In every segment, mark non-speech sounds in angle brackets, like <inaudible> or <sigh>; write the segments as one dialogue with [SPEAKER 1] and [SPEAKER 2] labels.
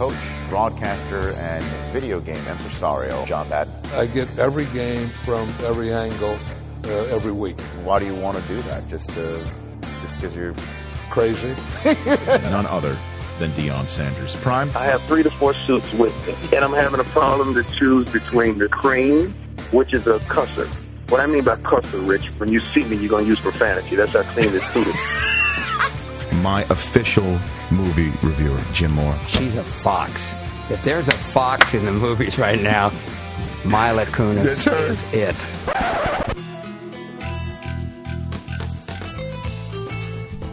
[SPEAKER 1] coach, broadcaster, and video game impresario, John Madden.
[SPEAKER 2] I get every game from every angle uh, every week.
[SPEAKER 1] Why do you want to do that? Just to, just because you're
[SPEAKER 2] Crazy. <laughs>
[SPEAKER 3] None other than Deion Sanders. Prime.
[SPEAKER 4] I have three to four suits with me, and I'm having a problem to choose between the cream, which is a cusser. What I mean by cusser, Rich, when you see me, you're going to use profanity. That's how clean this suit is. <laughs>
[SPEAKER 3] My official movie reviewer, Jim Moore.
[SPEAKER 5] She's a fox. If there's a fox in the movies right now, Mila Kunis
[SPEAKER 3] That's her.
[SPEAKER 5] is it.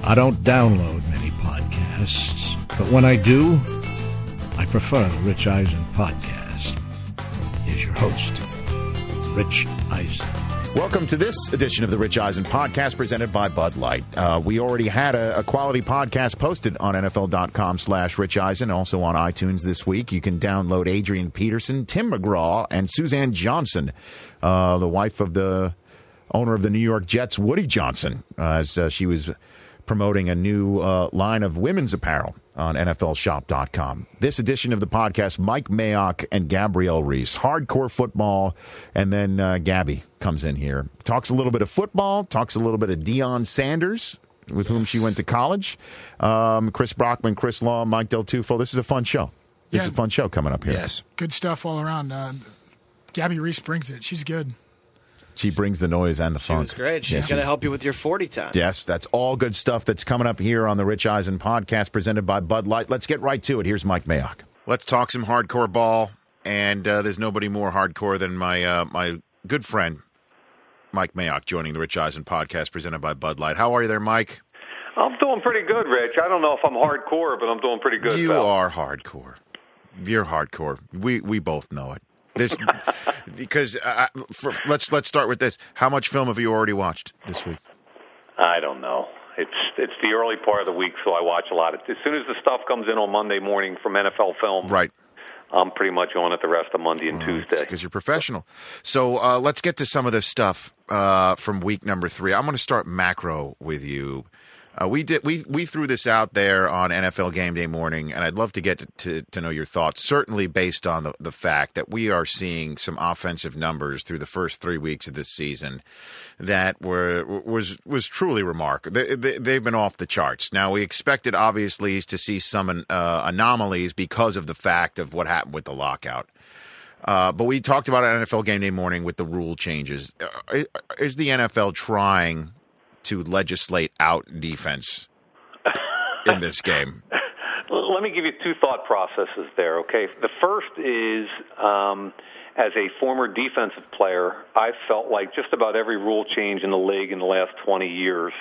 [SPEAKER 6] I don't download many podcasts, but when I do, I prefer the Rich Eisen podcast. Here's your host, Rich Eisen.
[SPEAKER 3] Welcome to this edition of the Rich Eisen podcast presented by Bud Light. Uh, we already had a, a quality podcast posted on NFL.com slash Rich Eisen, also on iTunes this week. You can download Adrian Peterson, Tim McGraw, and Suzanne Johnson, uh, the wife of the owner of the New York Jets, Woody Johnson, uh, as she was promoting a new uh, line of women's apparel on NFLShop.com. This edition of the podcast, Mike Mayock and Gabrielle Reece, hardcore football, and then uh, Gabby comes in here, talks a little bit of football, talks a little bit of Deion Sanders, with whom she went to college, um, Chris Brockman, Chris Law, Mike Del Tufo. This is a fun show. This is a fun show coming up here.
[SPEAKER 7] Yes.
[SPEAKER 8] Good stuff all around. Uh, Gabby Reece brings it. She's good.
[SPEAKER 3] She brings the noise and the
[SPEAKER 7] She
[SPEAKER 3] funk.
[SPEAKER 7] was great. She's
[SPEAKER 3] Yeah,
[SPEAKER 7] going to help you with your 40 time.
[SPEAKER 3] Yes, that's all good stuff that's coming up here on the Rich Eisen podcast presented by Bud Light. Let's get right to it. Here's Mike Mayock. Let's talk some hardcore ball. And uh, there's nobody more hardcore than my uh, my good friend Mike Mayock joining the Rich Eisen podcast presented by Bud Light. How are you there, Mike?
[SPEAKER 9] I'm doing pretty good, Rich. I don't know if I'm hardcore, but I'm doing pretty good.
[SPEAKER 3] you
[SPEAKER 9] pal.
[SPEAKER 3] are hardcore. You're hardcore. We we both know it. This because uh, for, let's let's start with this. How much film have you already watched this week?
[SPEAKER 9] I don't know. It's it's the early part of the week, so I watch a lot. As soon as the stuff comes in on Monday morning from NFL Film,
[SPEAKER 3] Right.
[SPEAKER 9] I'm pretty much on it the rest of Monday and Tuesday.
[SPEAKER 3] because you're professional. So uh, let's get to some of this stuff uh, from week number three. I'm going to start macro with you. Uh, we did we we threw this out there on NFL Game Day morning, and I'd love to get to, to, to know your thoughts. Certainly based on the, the fact that we are seeing some offensive numbers through the first three weeks of this season that were was was truly remarkable. They, they, they've been off the charts. Now we expected obviously to see some uh, anomalies because of the fact of what happened with the lockout. Uh, but we talked about it NFL Game Day morning with the rule changes. Uh, Is the NFL trying to legislate out defense in this game?
[SPEAKER 9] Let me give you two thought processes there, okay? The first is um, as a former defensive player, I felt like just about every rule change in the league in the last 20 years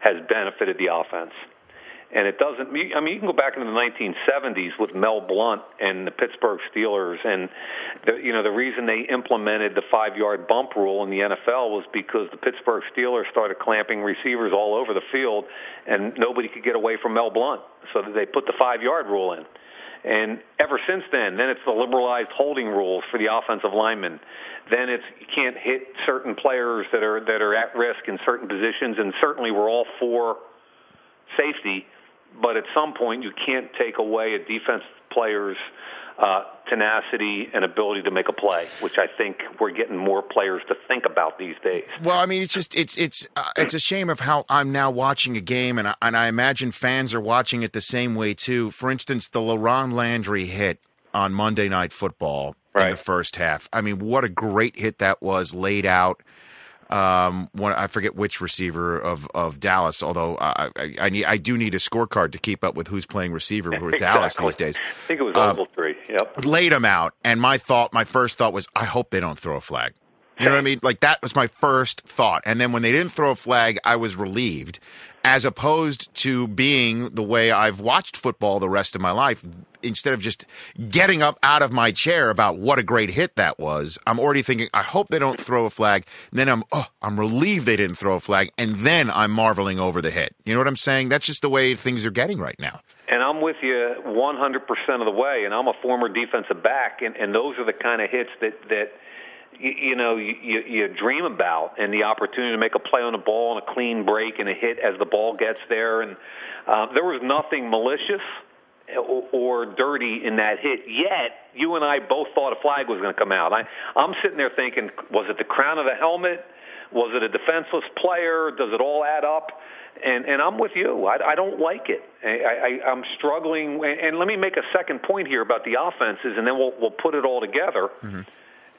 [SPEAKER 9] has benefited the offense. And it doesn't. I mean, you can go back into the 1970s with Mel Blount and the Pittsburgh Steelers, and the, you know the reason they implemented the five-yard bump rule in the NFL was because the Pittsburgh Steelers started clamping receivers all over the field, and nobody could get away from Mel Blount, so they put the five-yard rule in. And ever since then, then it's the liberalized holding rules for the offensive linemen. Then it's you can't hit certain players that are that are at risk in certain positions, and certainly we're all for safety. But at some point, you can't take away a defense player's uh, tenacity and ability to make a play, which I think we're getting more players to think about these days.
[SPEAKER 3] Well, I mean, it's just it's it's uh, it's a shame of how I'm now watching a game, and I, and I imagine fans are watching it the same way too. For instance, the LaRon Landry hit on Monday Night Football in the first half. I mean, what a great hit that was, laid out. Um, one I forget which receiver of, of Dallas. Although I, I I need I do need a scorecard to keep up with who's playing receiver <laughs> with Dallas these days.
[SPEAKER 9] I think it was
[SPEAKER 3] Um,
[SPEAKER 9] Ogletree. Yep.
[SPEAKER 3] laid him out, and my thought, my first thought was, I hope they don't throw a flag. You know what I mean? Like that was my first thought, and then when they didn't throw a flag, I was relieved, as opposed to being the way I've watched football the rest of my life. Instead of just getting up out of my chair about what a great hit that was, I'm already thinking, I hope they don't throw a flag. then I'm, oh, I'm relieved they didn't throw a flag, and then I'm marveling over the hit. You know what I'm saying? That's just the way things are getting right now.
[SPEAKER 9] And I'm with you 100% of the way. And I'm a former defensive back, and, and those are the kind of hits that that you, you know you, you, dream about, and the opportunity to make a play on the ball and a clean break and a hit as the ball gets there. And uh, there was nothing malicious or, or dirty in that hit. Yet you and I both thought a flag was going to come out. I, I'm sitting there thinking, was it the crown of the helmet? Was it a defenseless player? Does it all add up? And and I'm with you. I, I don't like it. I, I, I'm struggling. And, and let me make a second point here about the offenses, and then we'll we'll put it all together. Mm-hmm.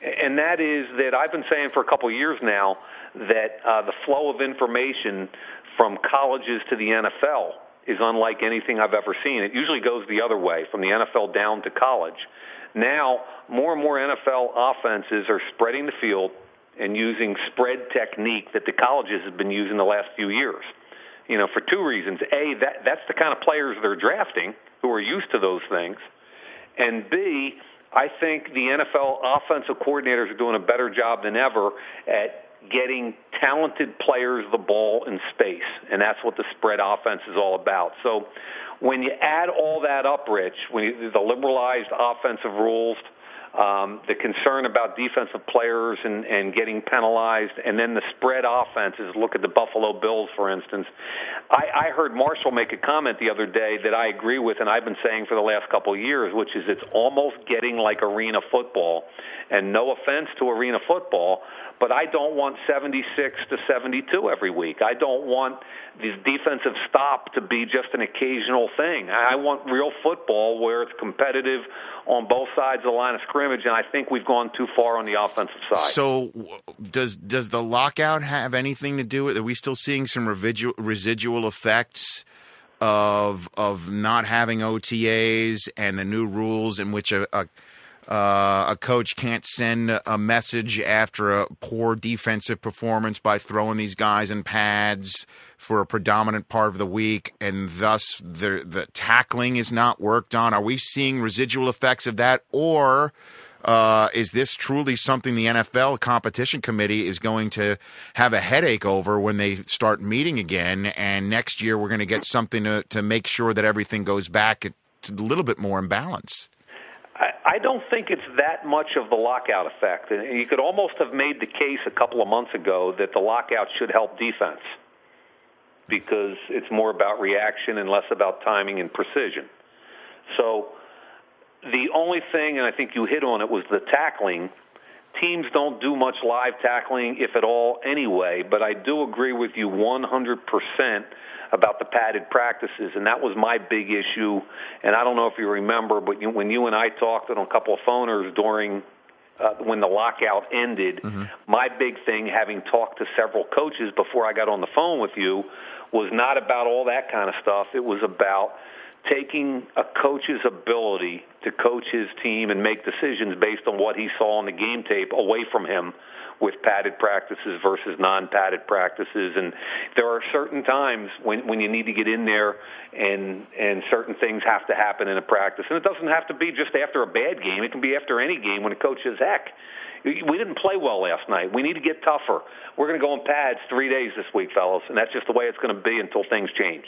[SPEAKER 9] And that is that I've been saying for a couple of years now that uh, the flow of information from colleges to the NFL is unlike anything I've ever seen. It usually goes the other way, from the NFL down to college. Now, more and more NFL offenses are spreading the field and using spread technique that the colleges have been using the last few years. You know, for two reasons. A, that that's the kind of players they're drafting who are used to those things. And B, I think the NFL offensive coordinators are doing a better job than ever at getting talented players the ball in space, and that's what the spread offense is all about. So when you add all that up, Rich, when you, the liberalized offensive rules, um, the concern about defensive players and, and getting penalized, and then the spread offenses. Look at the Buffalo Bills, for instance. I, I heard Marshall make a comment the other day that I agree with, and I've been saying for the last couple of years, which is it's almost getting like arena football. And no offense to arena football, but I don't want 76 to 72 every week. I don't want this defensive stop to be just an occasional thing. I want real football where it's competitive on both sides of the line of scrimmage, and I think we've gone too far on the offensive side.
[SPEAKER 3] So, does does the lockout have anything to do with? it? Are we still seeing some residual residual effects? Of of not having OTAs and the new rules in which a, a uh, a coach can't send a message after a poor defensive performance by throwing these guys in pads for a predominant part of the week, and thus the the tackling is not worked on. Are we seeing residual effects of that, or uh, is this truly something the NFL competition committee is going to have a headache over when they start meeting again? And next year we're going to get something to, to make sure that everything goes back a little bit more in balance.
[SPEAKER 9] I, I don't think it's that much of the lockout effect. And you could almost have made the case a couple of months ago that the lockout should help defense because it's more about reaction and less about timing and precision. So the only thing, and I think you hit on it, was the tackling. Teams don't do much live tackling, if at all, anyway, but I do agree with you 100% about the padded practices, and that was my big issue. And I don't know if you remember, but you, when you and I talked on a couple of phoners during uh, when the lockout ended, mm-hmm. my big thing, having talked to several coaches before I got on the phone with you, was not about all that kind of stuff. It was about taking a coach's ability to coach his team and make decisions based on what he saw on the game tape away from him with padded practices versus non-padded practices, and there are certain times when when you need to get in there, and and certain things have to happen in a practice, and it doesn't have to be just after a bad game. It can be after any game when a coach says, "Heck." We didn't play well last night. We need to get tougher. We're going to go in pads three days this week, fellas, and that's just the way it's going to be until things change.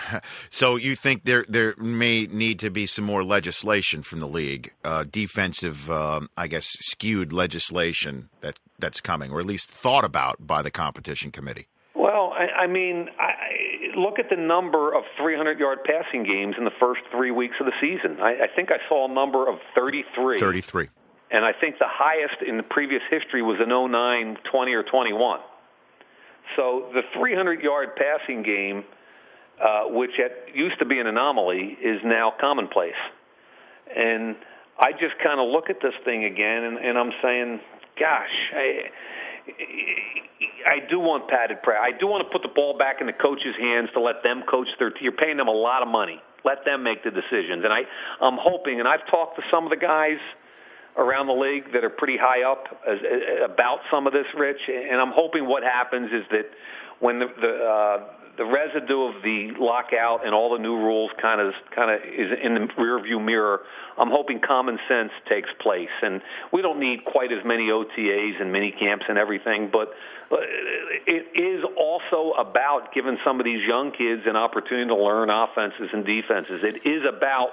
[SPEAKER 9] <laughs>
[SPEAKER 3] so you think there there may need to be some more legislation from the league, uh, defensive, um, I guess, skewed legislation that that's coming, or at least thought about by the competition committee?
[SPEAKER 9] Well, I, I mean, I, look at the number of 300-yard passing games in the first three weeks of the season. I, I think I saw a number of 33.
[SPEAKER 3] 33.
[SPEAKER 9] And I think the highest in the previous history was an 09, 20, or 21. So the 300-yard passing game, uh, which at, used to be an anomaly, is now commonplace. And I just kind of look at this thing again, and, and I'm saying, gosh, I, I do want padded prayer. I do want to put the ball back in the coach's hands to let them coach their. You're paying them a lot of money. Let them make the decisions. And I, I'm hoping, and I've talked to some of the guys around the league that are pretty high up as, about some of this, Rich. And I'm hoping what happens is that when the, the uh, the residue of the lockout and all the new rules kind of kind of is in the rearview mirror. I'm hoping common sense takes place, and we don't need quite as many OTAs and mini camps and everything, but it is also about giving some of these young kids an opportunity to learn offenses and defenses. It is about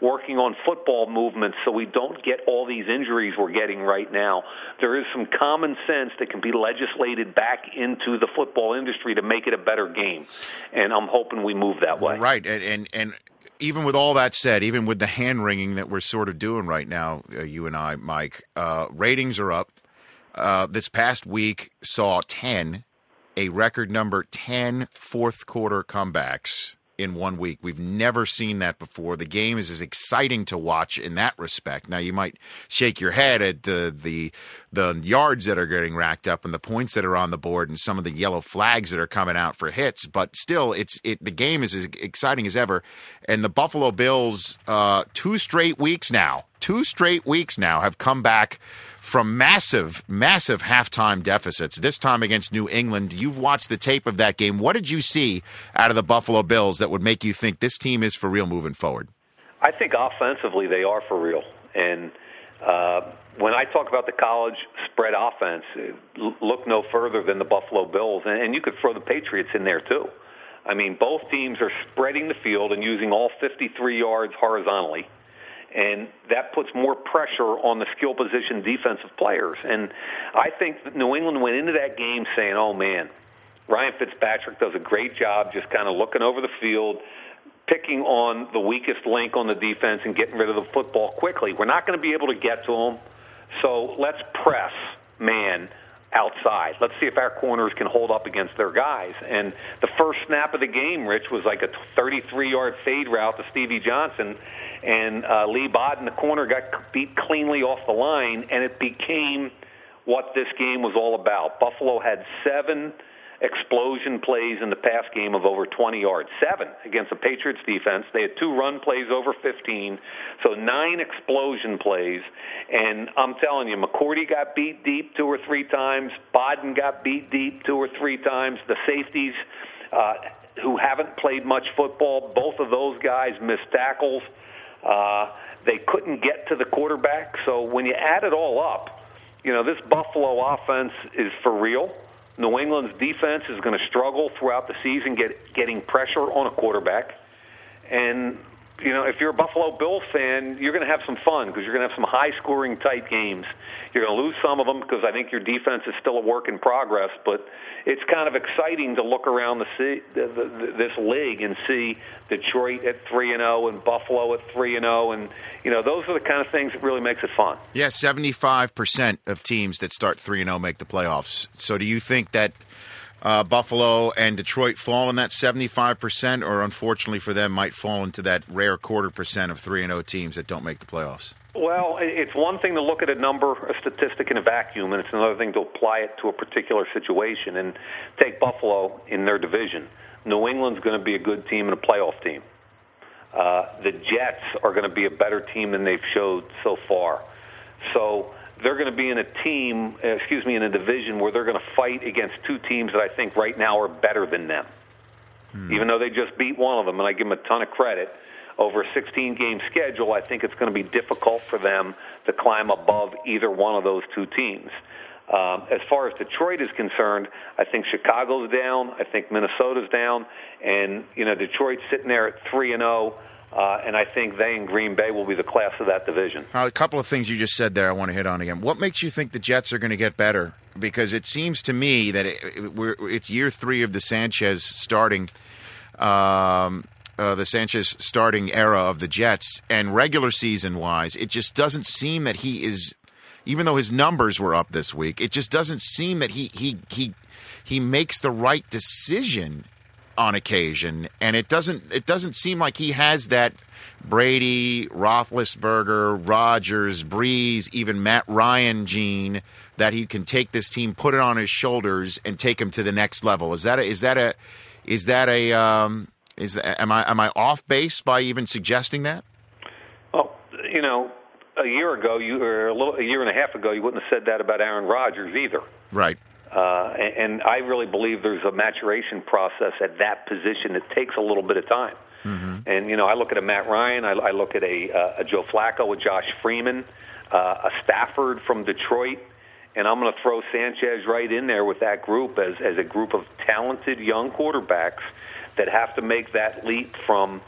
[SPEAKER 9] working on football movements so we don't get all these injuries we're getting right now. There is some common sense that can be legislated back into the football industry to make it a better game, and I'm hoping we move that way.
[SPEAKER 3] Right, and and, and even with all that said, even with the hand wringing that we're sort of doing right now, uh, you and I, Mike, uh, ratings are up. Uh, this past week saw 10, a record number 10 fourth quarter comebacks in one week. We've never seen that before. The game is as exciting to watch in that respect. Now you might shake your head at the the the yards that are getting racked up and the points that are on the board and some of the yellow flags that are coming out for hits, but still it's it the game is as exciting as ever. And the Buffalo Bills uh two straight weeks now, two straight weeks now have come back from massive, massive halftime deficits, this time against New England. You've watched the tape of that game. What did you see out of the Buffalo Bills that would make you think this team is for real moving forward?
[SPEAKER 9] I think offensively they are for real. And uh, when I talk about the college spread offense, look no further than the Buffalo Bills. And, and you could throw the Patriots in there too. I mean, both teams are spreading the field and using all 53 yards horizontally and that puts more pressure on the skill position defensive players. And I think that New England went into that game saying, "Oh man, Ryan Fitzpatrick does a great job just kind of looking over the field." Picking on the weakest link on the defense and getting rid of the football quickly. We're not going to be able to get to them, so let's press man outside. Let's see if our corners can hold up against their guys. And the first snap of the game, Rich, was like a 33-yard fade route to Stevie Johnson, and uh, Leigh Bodden, the corner, got beat cleanly off the line, and it became what this game was all about. Buffalo had seven explosion plays in the pass game of over 20 yards. Seven against the Patriots defense. They had two run plays over 15, so nine explosion plays. And I'm telling you, McCourty got beat deep two or three times. Bodden got beat deep two or three times. The safeties, uh, who haven't played much football, both of those guys missed tackles. Uh, they couldn't get to the quarterback. So when you add it all up, you know, this Buffalo offense is for real. New England's defense is going to struggle throughout the season get, getting pressure on a quarterback. And, you know, if you're a Buffalo Bills fan, you're going to have some fun because you're going to have some high scoring, tight games. You're going to lose some of them because I think your defense is still a work in progress. But it's kind of exciting to look around the, the, the this league and see Detroit at three and zero oh and Buffalo at three and zero, oh, and you know those are the kind of things that really makes it fun.
[SPEAKER 3] Yeah, seventy five percent of teams that start three and zero oh make the playoffs. So, do you think that? Uh, Buffalo and Detroit fall in that 75%, or unfortunately for them, might fall into that rare quarter percent of 3 and 0 teams that don't make the playoffs?
[SPEAKER 9] Well, it's one thing to look at a number, a statistic in a vacuum, and it's another thing to apply it to a particular situation. And take Buffalo in their division. New England's going to be a good team and a playoff team. Uh, the Jets are going to be a better team than they've showed so far. So they're going to be in a team, excuse me, in a division where they're going to fight against two teams that I think right now are better than them. Hmm. Even though they just beat one of them, and I give them a ton of credit over a 16 game schedule, I think it's going to be difficult for them to climb above either one of those two teams. Um, as far as Detroit is concerned, I think Chicago's down. I think Minnesota's down, and you know Detroit's sitting there at three and zero. Uh, and I think they and Green Bay will be the class of that division.
[SPEAKER 3] Uh, a couple of things you just said there, I want to hit on again. What makes you think the Jets are going to get better? Because it seems to me that it, it, it's year three of the Sanchez starting. Um, uh, the Sanchez starting era of the Jets, and regular season wise, it just doesn't seem that he is. Even though his numbers were up this week, it just doesn't seem that he he he he makes the right decision on occasion, and it doesn't it doesn't seem like he has that Brady, Roethlisberger, Rodgers, Brees, even Matt Ryan gene that he can take this team, put it on his shoulders, and take him to the next level. Is that a, is that a is that a um, is am I am I off base by even suggesting that?
[SPEAKER 9] Well, you know, a year ago, you or a little a year and a half ago, you wouldn't have said that about Aaron Rodgers either.
[SPEAKER 3] Right.
[SPEAKER 9] Uh, and, and I really believe there's a maturation process at that position that takes a little bit of time. Mm-hmm. And you know, I look at a Matt Ryan, I, I look at a, uh, a Joe Flacco, a Josh Freeman, uh, a Stafford from Detroit, and I'm going to throw Sanchez right in there with that group as as a group of talented young quarterbacks that have to make that leap from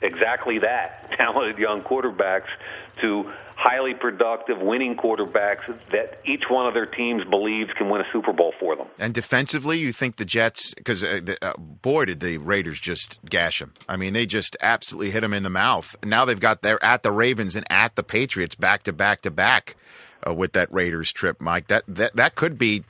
[SPEAKER 9] exactly that <laughs> talented young quarterbacks to highly productive winning quarterbacks that each one of their teams believes can win a Super Bowl for them.
[SPEAKER 3] And defensively, you think the Jets because uh, uh, boy did the Raiders just gash them. I mean, they just absolutely hit them in the mouth. Now they've got they're at the Ravens and at the Patriots back to back to back uh, with that Raiders trip, Mike. That that that could be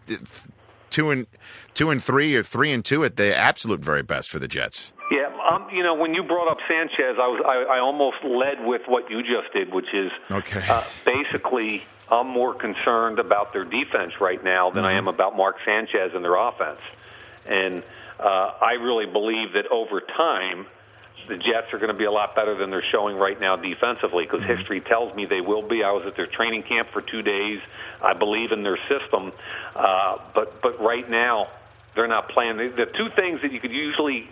[SPEAKER 3] two and two and three or three and two at the absolute very best for the Jets.
[SPEAKER 9] Yeah, um, you know, when you brought up Sanchez, I was I, I almost led with what you just did, which is
[SPEAKER 3] okay.
[SPEAKER 9] Uh, basically, I'm more concerned about their defense right now than mm-hmm. I am about Mark Sanchez and their offense, and uh, I really believe that over time the Jets are going to be a lot better than they're showing right now defensively because mm-hmm. history tells me they will be. I was at their training camp for two days. I believe in their system, uh, but but right now they're not playing. The, the two things that you could usually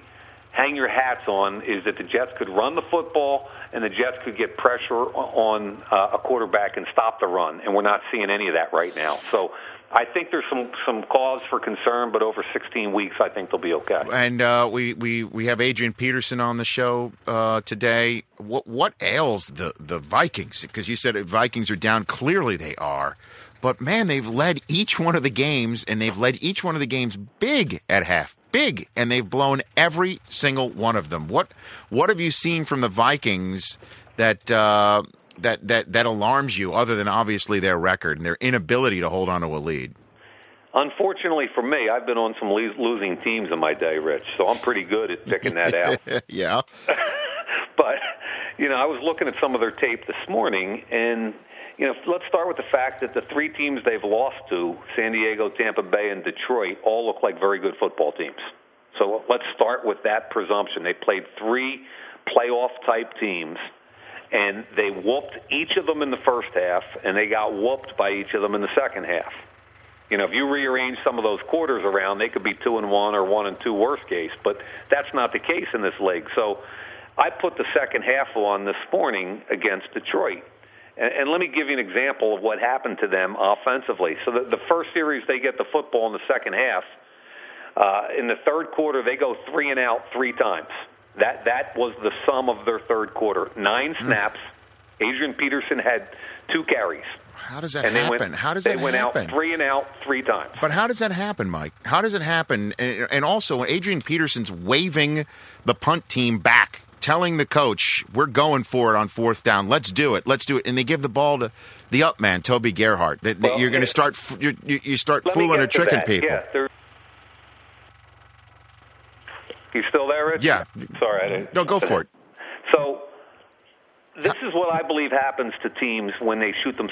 [SPEAKER 9] hang your hats on is that the Jets could run the football and the Jets could get pressure on uh, a quarterback and stop the run, and we're not seeing any of that right now. So I think there's some some cause for concern, but over 16 weeks, I think they'll be okay.
[SPEAKER 3] And uh, we we we have Adrian Peterson on the show uh, today. What what ails the the Vikings? Because you said Vikings are down. Clearly, they are. But man, they've led each one of the games, and they've led each one of the games big at half, big, and they've blown every single one of them. What what have you seen from the Vikings that? Uh, that that that alarms you, other than obviously their record and their inability to hold on to a lead?
[SPEAKER 9] Unfortunately for me, I've been on some losing teams in my day, Rich. So I'm pretty good at picking that out. <laughs> <laughs>
[SPEAKER 3] yeah.
[SPEAKER 9] but you know, I was looking at some of their tape this morning, and you know, let's start with the fact that the three teams they've lost to, San Diego, Tampa Bay, and Detroit, all look like very good football teams. So let's start with that presumption. They played three playoff type teams and they whooped each of them in the first half, and they got whooped by each of them in the second half. You know, if you rearrange some of those quarters around, they could be two and one or one and two, worst case. But that's not the case in this league. So, I put the second half on this morning against Detroit. And, and let me give you an example of what happened to them offensively. So, the, the first series they get the football in the second half. Uh, in the third quarter, they go three and out three times. That that was the sum of their third quarter. Nine hmm. snaps. Adrian Peterson had two carries.
[SPEAKER 3] How does that and happen?
[SPEAKER 9] Went,
[SPEAKER 3] how does that
[SPEAKER 9] they went
[SPEAKER 3] happen?
[SPEAKER 9] out three and out three times.
[SPEAKER 3] But how does that happen, Mike? How does it happen? And, and also, Adrian Peterson's waving the punt team back, telling the coach, "We're going for it on fourth down. Let's do it. Let's do it," and they give the ball to the up man, Toby Gerhart. That, that well, you're going to start you, you start fooling or tricking people.
[SPEAKER 9] Yeah, you still there, Rich?
[SPEAKER 3] Yeah.
[SPEAKER 9] Sorry, I didn't.
[SPEAKER 3] No, go for it.
[SPEAKER 9] So, this is what I believe happens to teams when they shoot them.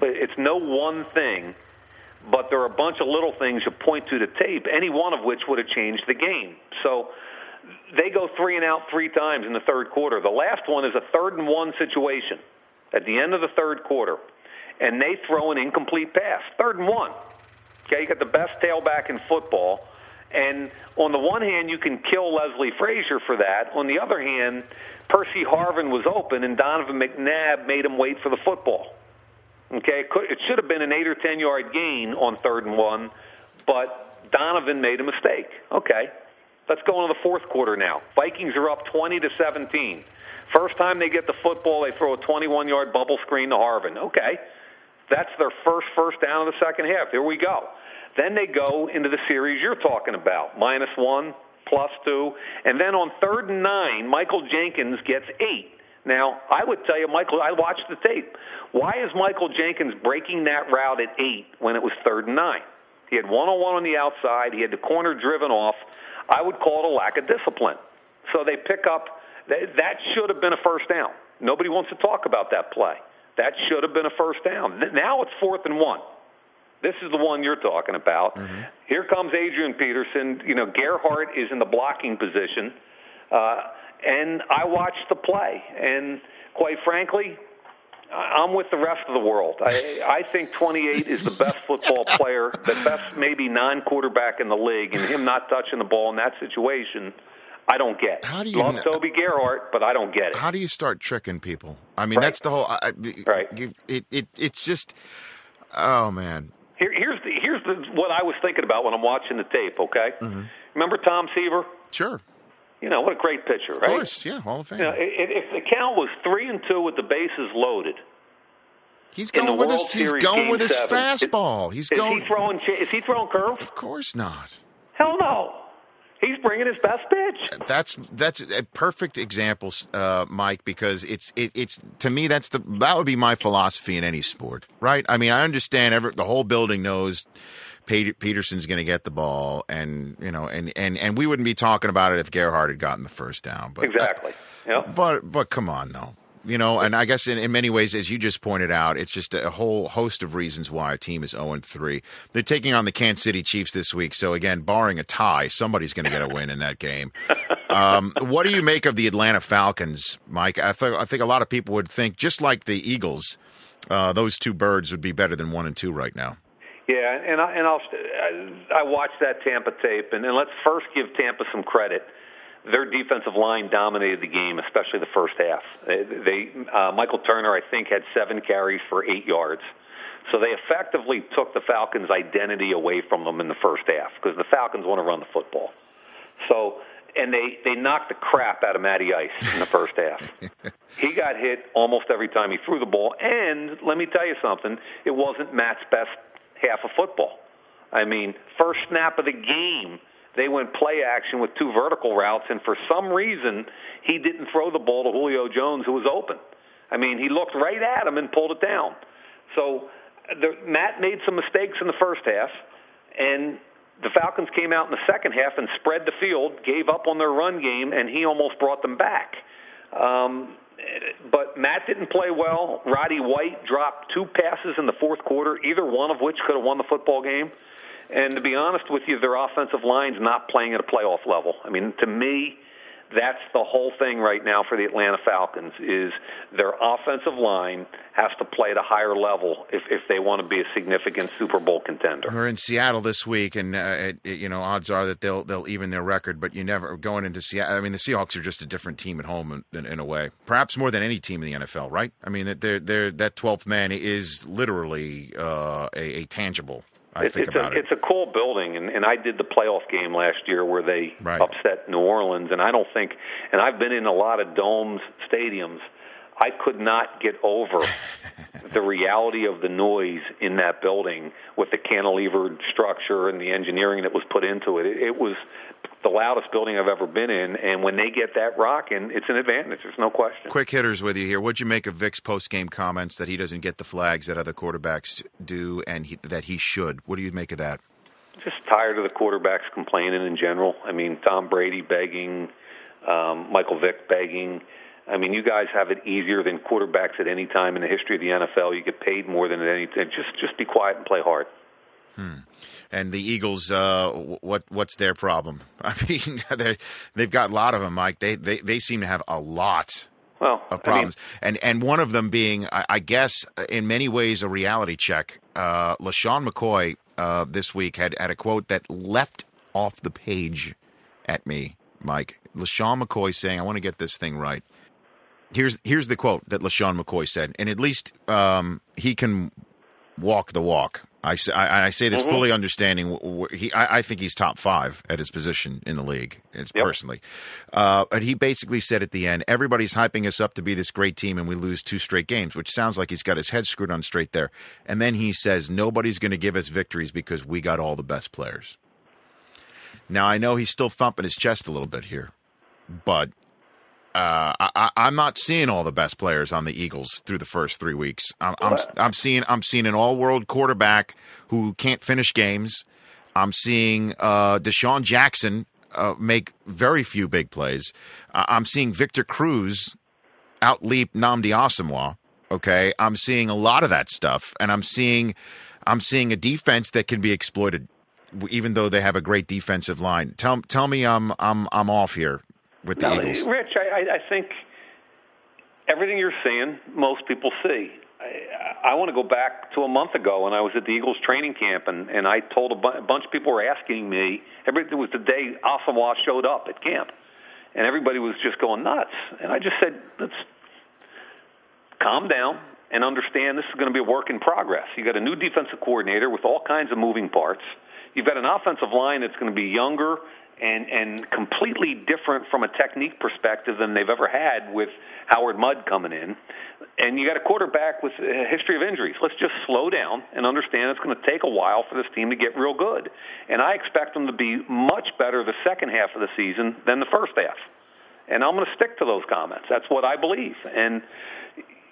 [SPEAKER 9] It's no one thing, but there are a bunch of little things you point to the tape, any one of which would have changed the game. So, they go three and out three times in the third quarter. The last one is a third and one situation at the end of the third quarter, and they throw an incomplete pass. Third and one. Okay, you got the best tailback in football and on the one hand, you can kill Leslie Frazier for that. On the other hand, Percy Harvin was open, and Donovan McNabb made him wait for the football. Okay, it, should have been an eight or ten yard gain on third and one, but Donovan made a mistake. Okay, let's go into the fourth quarter now. Vikings are up 20 to 17. First time they get the football, they throw a 21 yard bubble screen to Harvin. Okay, that's their first first down of the second half. Here we go. Then they go into the series you're talking about, minus one, plus two. And then on third and nine, Michael Jenkins gets eight. Now, I would tell you, Michael, I watched the tape. Why is Michael Jenkins breaking that route at eight when it was third and nine? He had one on one on the outside, he had the corner driven off. I would call it a lack of discipline. So they pick up, that should have been a first down. Nobody wants to talk about that play. That should have been a first down. Now it's fourth and one. This is the one you're talking about. Mm-hmm. Here comes Adrian Peterson. You know, Gerhart is in the blocking position. Uh, and I watched the play. And quite frankly, I'm with the rest of the world. I, I think 28 is the best football player, the best maybe non-quarterback in the league, and him not touching the ball in that situation, I don't get.
[SPEAKER 3] How do you
[SPEAKER 9] love Toby Gerhart, but I don't get it.
[SPEAKER 3] How do you start tricking people? I mean, right. that's the whole. I,
[SPEAKER 9] right.
[SPEAKER 3] It, it it's just. Oh man.
[SPEAKER 9] Here, here's the, here's the, what I was thinking about when I'm watching the tape. Okay, mm-hmm. remember Tom Seaver?
[SPEAKER 3] Sure.
[SPEAKER 9] You know what a great pitcher, right?
[SPEAKER 3] Of course, yeah, Hall of Fame.
[SPEAKER 9] You know, if, the count was three and two with the bases loaded,
[SPEAKER 3] he's going with his
[SPEAKER 9] World
[SPEAKER 3] he's going with his
[SPEAKER 9] Seven,
[SPEAKER 3] fastball. He's
[SPEAKER 9] is
[SPEAKER 3] going.
[SPEAKER 9] he throwing? Is he throwing curves?
[SPEAKER 3] of course not.
[SPEAKER 9] Hell no. He's bringing his best pitch.
[SPEAKER 3] That's that's a perfect example, uh, Mike, because it's it, it's to me that's the that would be my philosophy in any sport, right? I mean, I understand every, the whole building knows Peterson's going to get the ball, and you know, and and and we wouldn't be talking about it if Gerhart had gotten the first down, but
[SPEAKER 9] Exactly. Yep.
[SPEAKER 3] but but come on, no. You know, and I guess in, in many ways, as you just pointed out, it's just a whole host of reasons why a team is 0 3. They're taking on the Kansas City Chiefs this week. So, again, barring a tie, somebody's going to get a win in that game. <laughs> Um, what do you make of the Atlanta Falcons, Mike? I, th- I think a lot of people would think, just like the Eagles, uh, those two birds would be better than one and two right now.
[SPEAKER 9] Yeah, and I, and I'll I watched that Tampa tape, and, and let's first give Tampa some credit. Their defensive line dominated the game, especially the first half. They, uh, Michael Turner, I think, had seven carries for eight yards. So they effectively took the Falcons' identity away from them in the first half because the Falcons want to run the football. So and they they knocked the crap out of Matty Ice in the first half. <laughs> he got hit almost every time he threw the ball. And let me tell you something, it wasn't Matt's best half of football. I mean, first snap of the game, they went play action with two vertical routes, and for some reason, he didn't throw the ball to Julio Jones, who was open. I mean, he looked right at him and pulled it down. So the, Matt made some mistakes in the first half, and the Falcons came out in the second half and spread the field, gave up on their run game, and he almost brought them back. Um, but Matt didn't play well. Roddy White dropped two passes in the fourth quarter, either one of which could have won the football game. And to be honest with you, their offensive line's not playing at a playoff level. I mean, to me, that's the whole thing right now for the Atlanta Falcons is their offensive line has to play at a higher level if, if they want to be a significant Super Bowl contender.
[SPEAKER 3] We're in Seattle this week, and uh, it, it- you know odds are that they'll they'll even their record. But you never going into Seattle. I mean, the Seahawks are just a different team at home in, in, in a way, perhaps more than any team in the NFL, right? I mean, that they're, they're, that twelfth man is literally uh, a, a tangible. I
[SPEAKER 9] It's,
[SPEAKER 3] think
[SPEAKER 9] it's
[SPEAKER 3] about
[SPEAKER 9] a,
[SPEAKER 3] it.
[SPEAKER 9] It's a cool building, and, I did the playoff game last year where they
[SPEAKER 3] Right.
[SPEAKER 9] upset New Orleans, and I don't think, and I've been in a lot of domes, stadiums. I could not get over <laughs> the reality of the noise in that building with the cantilevered structure and the engineering that was put into it. It, it was the loudest building I've ever been in, and when they get that rocking, it's an advantage. There's no question.
[SPEAKER 3] Quick hitters with you here. What'd you make of Vic's post game comments that he doesn't get the flags that other quarterbacks do, and he, that he should? What do you make of that?
[SPEAKER 9] Just tired of the quarterbacks complaining in general. I mean, Tom Brady begging, um, Michael Vick begging. I mean, you guys have it easier than quarterbacks at any time in the history of the NFL. You get paid more than at any time. Just, just be quiet and play hard.
[SPEAKER 3] And the Eagles, uh, what what's their problem? <laughs> I mean, <laughs> they they've got a lot of them, Mike. They they they seem to have a lot
[SPEAKER 9] Well,
[SPEAKER 3] of
[SPEAKER 9] I mean,
[SPEAKER 3] problems, and and one of them being, I, I guess, in many ways, a reality check. Uh, LeSean McCoy uh, this week had had a quote that leapt off the page at me, Mike. LeSean McCoy saying, "I want to get this thing right." Here's here's the quote that LeSean McCoy said, and at least um, he can walk the walk. I say, I, I say this fully understanding. He, I, I think he's top five at his position in the league. It's
[SPEAKER 9] Yep.
[SPEAKER 3] personally, uh, but he basically said at the end, everybody's hyping us up to be this great team, and we lose two straight games, which sounds like he's got his head screwed on straight there. And then he says, nobody's going to give us victories because we got all the best players. Now I know he's still thumping his chest a little bit here, but uh, I, I- I'm not seeing all the best players on the Eagles through the first three weeks. I'm, I'm, I'm seeing I'm seeing an all-world quarterback who can't finish games. I'm seeing uh, DeSean Jackson uh, make very few big plays. Uh, I'm seeing Victor Cruz outleap Nnamdi Asomugha. Okay, I'm seeing a lot of that stuff, and I'm seeing I'm seeing a defense that can be exploited, even though they have a great defensive line. Tell tell me I'm I'm I'm off here with the
[SPEAKER 9] no,
[SPEAKER 3] Eagles.
[SPEAKER 9] Rich, I, I, I think everything you're saying, most people see. I, I want to go back to a month ago when I was at the Eagles training camp, and, and I told a, bu- a bunch of people were asking me. Every, it was the day Asomugha showed up at camp, and everybody was just going nuts. And I just said, let's calm down and understand this is going to be a work in progress. You got a new defensive coordinator with all kinds of moving parts. you've got an offensive line that's going to be younger and and completely different from a technique perspective than they've ever had with Howard Mudd coming in. And you got a quarterback with a history of injuries. Let's just slow down and understand it's going to take a while for this team to get real good. And I expect them to be much better the second half of the season than the first half. And I'm going to stick to those comments. That's what I believe. And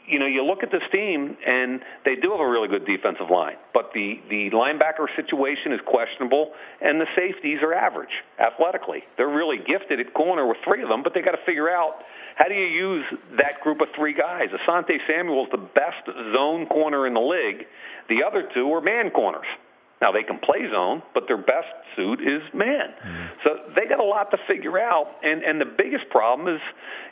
[SPEAKER 9] you know, you look at this team, and they do have a really good defensive line, but the the linebacker situation is questionable, and the safeties are average athletically. They're really gifted at corner with three of them, but they got to figure out how do you use that group of three guys. Asante Samuel's the best zone corner in the league. The other two are man corners. Now they can play zone, but their best suit is man. Mm-hmm. So they got a lot to figure out, and and the biggest problem is,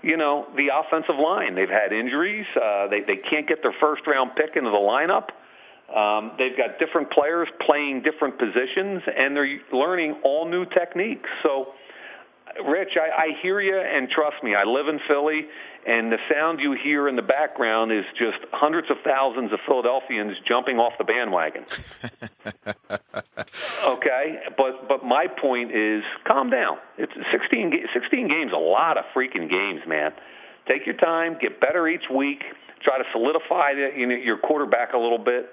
[SPEAKER 9] you know, the offensive line. They've had injuries. Uh, they they can't get their first round pick into the lineup. Um, they've got different players playing different positions, and they're learning all new techniques. So Rich, I, I hear you, and trust me, I live in Philly, and the sound you hear in the background is just hundreds of thousands of Philadelphians jumping off the bandwagon. <laughs> <laughs> okay, but but my point is, calm down. It's 16, 16 games, a lot of freaking games, man. Take your time, get better each week. Try to solidify the, you know, your quarterback a little bit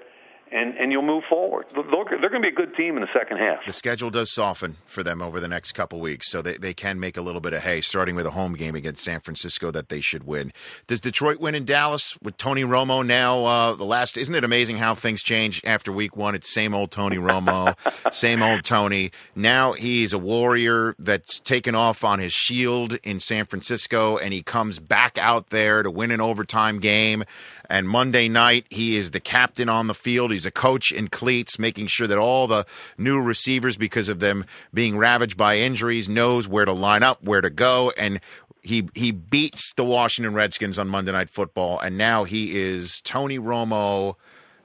[SPEAKER 9] and and you'll move forward. They're, they're going to be a good team in the second half.
[SPEAKER 3] The schedule does soften for them over the next couple weeks, so they, they can make a little bit of hay, starting with a home game against San Francisco that they should win. Does Detroit win in Dallas with Tony Romo now? Uh, the last isn't it amazing how things change after week one? It's same old Tony Romo, <laughs> same old Tony. Now he's a warrior that's taken off on his shield in San Francisco, and he comes back out there to win an overtime game. And Monday night, he is the captain on the field. He's a coach in cleats, making sure that all the new receivers, because of them being ravaged by injuries, knows where to line up, where to go, and he he beats the Washington Redskins on Monday Night Football, and now he is Tony Romo,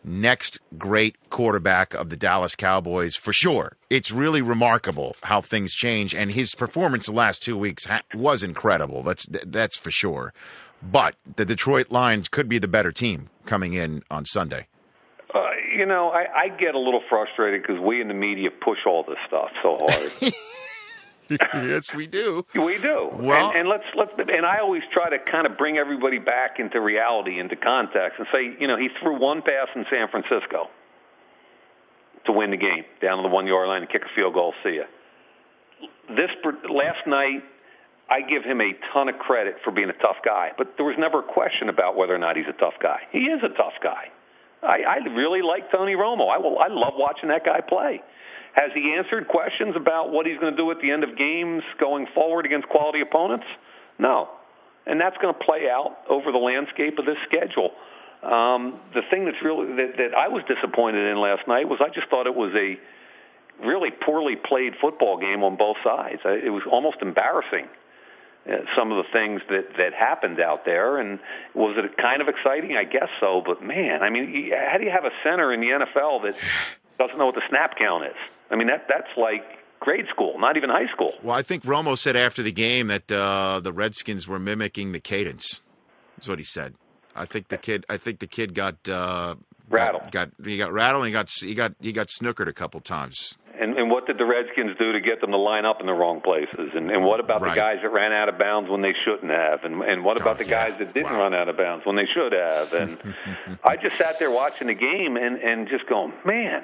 [SPEAKER 3] next great quarterback of the Dallas Cowboys for sure. It's really remarkable how things change, and his performance the last two weeks ha- was incredible. That's that's for sure. But the Detroit Lions could be the better team coming in on Sunday.
[SPEAKER 9] You know, I, I get a little frustrated because we in the media push all this stuff so hard. <laughs>
[SPEAKER 3] yes, we do.
[SPEAKER 9] We do. Well, and, and let's let's and I always try to kind of bring everybody back into reality, into context, and say, you know, he threw one pass in San Francisco to win the game down to the one yard line and kick a field goal. See ya. This last night, I give him a ton of credit for being a tough guy, but there was never a question about whether or not he's a tough guy. He is a tough guy. I, I really like Tony Romo. I will. I love watching that guy play. Has he answered questions about what he's going to do at the end of games going forward against quality opponents? No, and that's going to play out over the landscape of this schedule. Um, the thing that's really that, that I was disappointed in last night was I just thought it was a really poorly played football game on both sides. It was almost embarrassing some of the things that that happened out there. And was it kind of exciting? I guess so. But man, I mean, how do you have a center in the NFL that doesn't know what the snap count is? I mean, that that's like grade school, not even high school.
[SPEAKER 3] Well, I think Romo said after the game that uh, the Redskins were mimicking the cadence. That's what he said. I think the kid. I think the kid got uh,
[SPEAKER 9] rattled.
[SPEAKER 3] Got, got he got rattled. And he got he got he got snookered a couple times.
[SPEAKER 9] What did the Redskins do to get them to line up in the wrong places? And, and what about right. the guys that ran out of bounds when they shouldn't have? And, and what about oh, the yeah. guys that didn't wow. run out of bounds when they should have? And <laughs> I just sat there watching the game and, and just going, man,